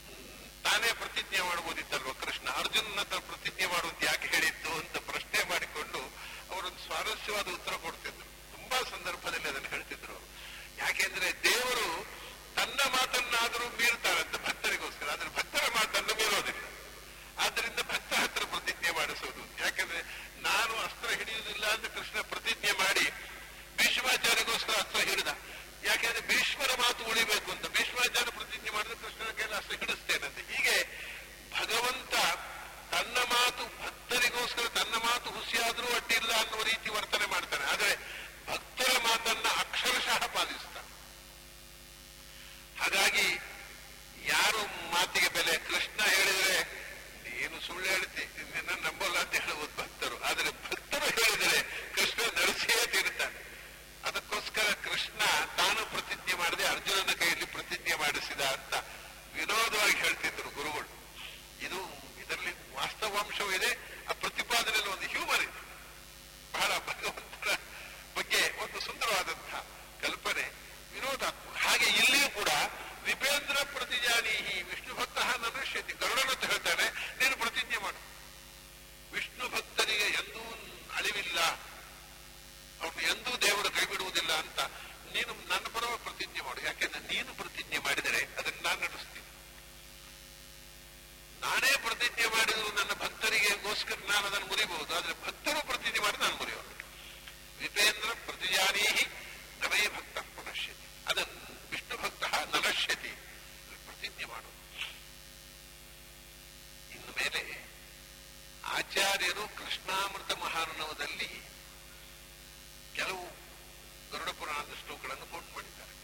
ಹ್ಮ್, ತಾನೇ ಪ್ರತಿಜ್ಞೆ ಮಾಡಬಹುದಿತ್ತಲ್ವ ಕೃಷ್ಣ ಅರ್ಜುನನ ಹತ್ರ ಪ್ರತಿಜ್ಞೆ ಮಾಡುವಂತ ಯಾಕೆ ಹೇಳಿದ್ದು ಅಂತ ಪ್ರಶ್ನೆ ಮಾಡಿಕೊಂಡು ಸ್ವಾರಸ್ಯವಾದ ಉತ್ತರ ಕೊಡ್ತಿದ್ರು. ತುಂಬಾ ಸಂದರ್ಭದಲ್ಲಿ ಅದನ್ನು ಹೇಳ್ತಿದ್ರು ಯಾಕೆಂದ್ರೆ ದೇವರು ತನ್ನ ಮಾತನ್ನಾದರೂ ಮೀರ್ತಾರಂತ ಭಕ್ತರಿಗೋಸ್ಕರ. ಆದ್ರೆ ಭಕ್ತರ ಮಾತನ್ನು ಮೀರೋದಿಲ್ಲ. ಆದ್ರಿಂದ ಭಕ್ತ ಹತ್ರ ಪ್ರತಿಜ್ಞೆ ಮಾಡಿಸೋದು. ಯಾಕಂದ್ರೆ ನಾನು ಅಸ್ತ್ರ ಹಿಡಿಯುವುದಿಲ್ಲ ಅಂತ ಕೃಷ್ಣ ಪ್ರತಿಜ್ಞೆ ಮಾಡಿ ಭೀಷ್ಮಾಚಾರ್ಯಗೋಸ್ಕರ ಅಸ್ತ್ರ ಹಿಡಿದ. ಯಾಕೆಂದ್ರೆ ಭೀಷ್ಮರ ಮಾತು ಉಳಿಬೇಕು ಅಂತ. ಭೀಷ್ಮಾಚಾರ್ಯ ಪ್ರತಿಜ್ಞೆ ಮಾಡಿದ್ರೆ ಕೃಷ್ಣನ ಕೈಯಲ್ಲಿ ಅಸ್ತ್ರ ಹಿಡಿಸ್ತೇನಂತೆ ಹೀಗೆ ಭಗವಂತ ತನ್ನ ಮಾತು ಭಕ್ತರಿಗೋಸ್ಕರ ತನ್ನ ಹುಸಿಯಾದ್ರೂ ಅಡ್ಡಿಲ್ಲ ಅನ್ನುವ ರೀತಿ ವರ್ತನೆ ಮಾಡ್ತಾನೆ. ಆದರೆ ಭಕ್ತರ ಮಾತನ್ನ ಅಕ್ಷರಶಃ ಪಾಲಿಸ್ತಾನೆ. ಹಾಗಾಗಿ ಯಾರು ಮಾತಿಗೆ ಬೆಲೆ, ಕೃಷ್ಣ ಹೇಳಿದ್ರೆ, ನೀನು ಸುಳ್ಳು ಹೇಳ್ತಿ ನಿನ್ನ ನಂಬಲ್ಲ ಅಂತ ಹೇಳುವುದು ಭಕ್ತರು. ಆದರೆ ಭಕ್ತರು ಹೇಳಿದರೆ ಕೃಷ್ಣ ನಡೆಸಿಯೇ ತೀರ್ತಾನೆ ಅದಕ್ಕೋಸ್ಕರ ಕೃಷ್ಣ ತಾನು ಪ್ರತಿಜ್ಞೆ ಮಾಡದೆ ಅರ್ಜುನನ ಕೈಯಲ್ಲಿ ಪ್ರತಿಜ್ಞೆ ಮಾಡಿಸಿದ ಅಂತ ವಿನೋದವಾಗಿ ಹೇಳ್ತಿದ್ರು ಗುರುಗಳು. ಇದು ಇದರಲ್ಲಿ ವಾಸ್ತವಾಂಶವೂ ಇದೆ ಆ ಪ್ರತಿಪಾದನೆಯಲ್ಲಿ ಒಂದು ಹ್ಯೂಮರ್ ಇದೆ ಬಹಳ ಭಗವಂತನ ಬಗ್ಗೆ ಒಂದು ಸುಂದರವಾದಂತಹ ಕಲ್ಪನೆ ವಿನೋದಾತ್ಮಕ ಹಾಗೆ ಇಲ್ಲಿಯೂ ಕೂಡ ವಿಪೇಂದ್ರ ಪ್ರತಿಜಾನೀಹಿ ವಿಷ್ಣು ಭಕ್ತ ನನುಷ್ಯತಿ ಗರುಡನ ಅಂತ ಹೇಳ್ತಾನೆ ನೀನು ಪ್ರತಿಜ್ಞೆ ಮಾಡು ವಿಷ್ಣು ಭಕ್ತರಿಗೆ ಎಂದೂ ಅಳಿವಿಲ್ಲ ಅವನು ಎಂದೂ ದೇವರು ಕೈ ಬಿಡುವುದಿಲ್ಲ ಅಂತ ನೀನು ನನ್ನ ಪರವಾಗಿ ಪ್ರತಿಜ್ಞೆ ಮಾಡು ಯಾಕೆಂದ್ರೆ ನೀನು ಪ್ರತಿಜ್ಞೆ ಮಾಡಿದರೆ ಅದನ್ನು ನಾನು ನಡೆಸ್ತೀನಿ ನಾನೇ ಪ್ರತಿಜ್ಞೆ ಮಾಡಿದ್ರು ನನ್ನ ಭಕ್ತರಿಗೆಗೋಸ್ಕರ ನಾನು ಅದನ್ನು ಮುರಿಬಹುದು ಆದ್ರೆ ಭಕ್ತರು ಪ್ರತಿಜ್ಞೆ ಮಾಡಿ ನಾನು ಮುರಿಯೋದು ವಿಪೇಂದ್ರ ಪ್ರತಿಜಾನೀಹಿ ನವೇ ಭಕ್ತ ಪುನಶ್ಯತಿ ಅದನ್ನು ವಿಷ್ಣು ಭಕ್ತ ನನಶ್ಯತಿ ಪ್ರತಿಜ್ಞೆ ಮಾಡು ಇನ್ನು ಮೇಲೆ ಆಚಾರ್ಯರು ಕೃಷ್ಣಾಮೃತ ಮಹಾರ್ಣವದಲ್ಲಿ ಕೆಲವು ಗರುಡ ಪುರಾಣದ ಶ್ಲೋಕಗಳನ್ನು ಕೋಟ್ ಮಾಡಿದ್ದಾರೆ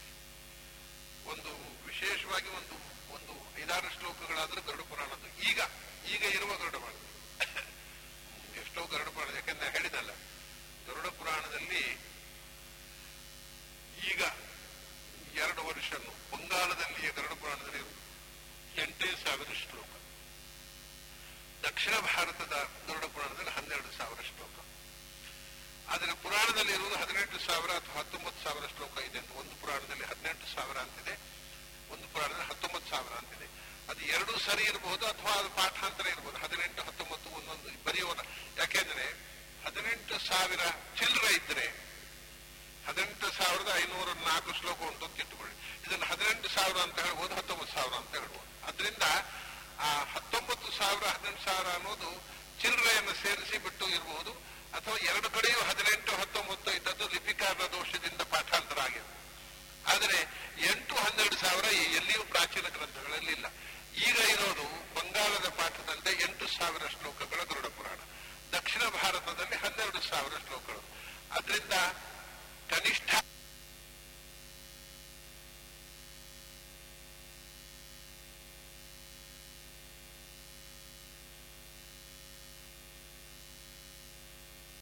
ಒಂದು ವಿಶೇಷವಾಗಿ ಒಂದು ಒಂದು ಐದಾರು ಶ್ಲೋಕಗಳಾದ್ರೂ ಗರುಡ ಪುರಾಣದ್ದು ಈಗ ಈಗ ಇರುವ ಗರುಡ ಪುರಾಣ ಎಷ್ಟೋ ಗರುಡ ಪುರಾಣ ಯಾಕಂದ್ರೆ ಹೇಳಿದಲ್ಲ ಗರುಡ ಪುರಾಣದಲ್ಲಿ ಈಗ ಎರಡು ವರ್ಷ ಬಂಗಾಳದಲ್ಲಿಯೇ ಗರುಡ ಪುರಾಣದಲ್ಲಿ ಎಂಟೇ ಸಾವಿರ ಶ್ಲೋಕ ದಕ್ಷಿಣ ಭಾರತದ ಗರುಡ ಪುರಾಣದಲ್ಲಿ ಹನ್ನೆರಡು ಸಾವಿರ ಶ್ಲೋಕ. ಆದರೆ ಪುರಾಣದಲ್ಲಿ ಇರುವುದು ಹದಿನೆಂಟು ಸಾವಿರ ಅಥವಾ ಹತ್ತೊಂಬತ್ತು ಸಾವಿರ ಶ್ಲೋಕ ಇದೆ ಅಂತ. ಒಂದು ಪುರಾಣದಲ್ಲಿ ಹದಿನೆಂಟು ಸಾವಿರ ಅಂತಿದೆ. ಒಂದು ಪುರಾಣದಲ್ಲಿ ಹತ್ತೊಂಬತ್ತು ಸಾವಿರ ಅಂತಿದೆ. ಅದು ಎರಡೂ ಸರಿ ಇರಬಹುದು ಅಥವಾ ಅದು ಪಾಠಾಂತರ ಇರಬಹುದು ಹದಿನೆಂಟು, ಹತ್ತೊಂಬತ್ತು ಒಂದೊಂದು ಬರೆಯೋಣ ಯಾಕೆಂದ್ರೆ ಹದಿನೆಂಟು ಸಾವಿರ ಚಿಲ್ಲರೆ ಇದ್ರೆ ಹದಿನೆಂಟು ಸಾವಿರದ ಐನೂರ ನಾಲ್ಕು ಶ್ಲೋಕ ಉಂಟು ಅಂತ ಇಟ್ಟುಕೊಳ್ಳಿ. ಇದನ್ನು ಹದಿನೆಂಟು ಸಾವಿರ ಅಂತ ಹೇಳ್ಬೋದು ಹತ್ತೊಂಬತ್ತು ಸಾವಿರ ಅಂತ ಹೇಳ್ಬೋದು ಅದರಿಂದ ಆ ಹತ್ತೊಂಬತ್ತು ಸಾವಿರ, ಹದಿನೆಂಟು ಸಾವಿರ ಅನ್ನೋದು ಚಿಲ್ಲರೆಯನ್ನು ಸೇರಿಸಿ ಬಿಟ್ಟು ಇರಬಹುದು ಅಥವಾ ಎರಡು ಕಡೆಯೂ ಹದಿನೆಂಟು, ಹತ್ತೊಂಬತ್ತು ಇದ್ದದ್ದು ಲಿಪಿಕಾರ ದೋಷದಿಂದ ಪಾಠಾಂತರ ಆಗಿದೆ. ಆದರೆ ಎಂಟು, ಹನ್ನೆರಡು ಸಾವಿರ ಎಲ್ಲಿಯೂ ಪ್ರಾಚೀನ ಗ್ರಂಥಗಳಲ್ಲಿ ಇಲ್ಲ. ಈಗ ಇರೋದು ಬಂಗಾಳದ ಪಾಠದಂತೆ ಎಂಟು ಸಾವಿರ ಶ್ಲೋಕಗಳ ಗರುಡ ಪುರಾಣ ದಕ್ಷಿಣ ಭಾರತದಲ್ಲಿ ಹನ್ನೆರಡು ಸಾವಿರ ಶ್ಲೋಕಗಳು. ಅದರಿಂದ ಕನಿಷ್ಠ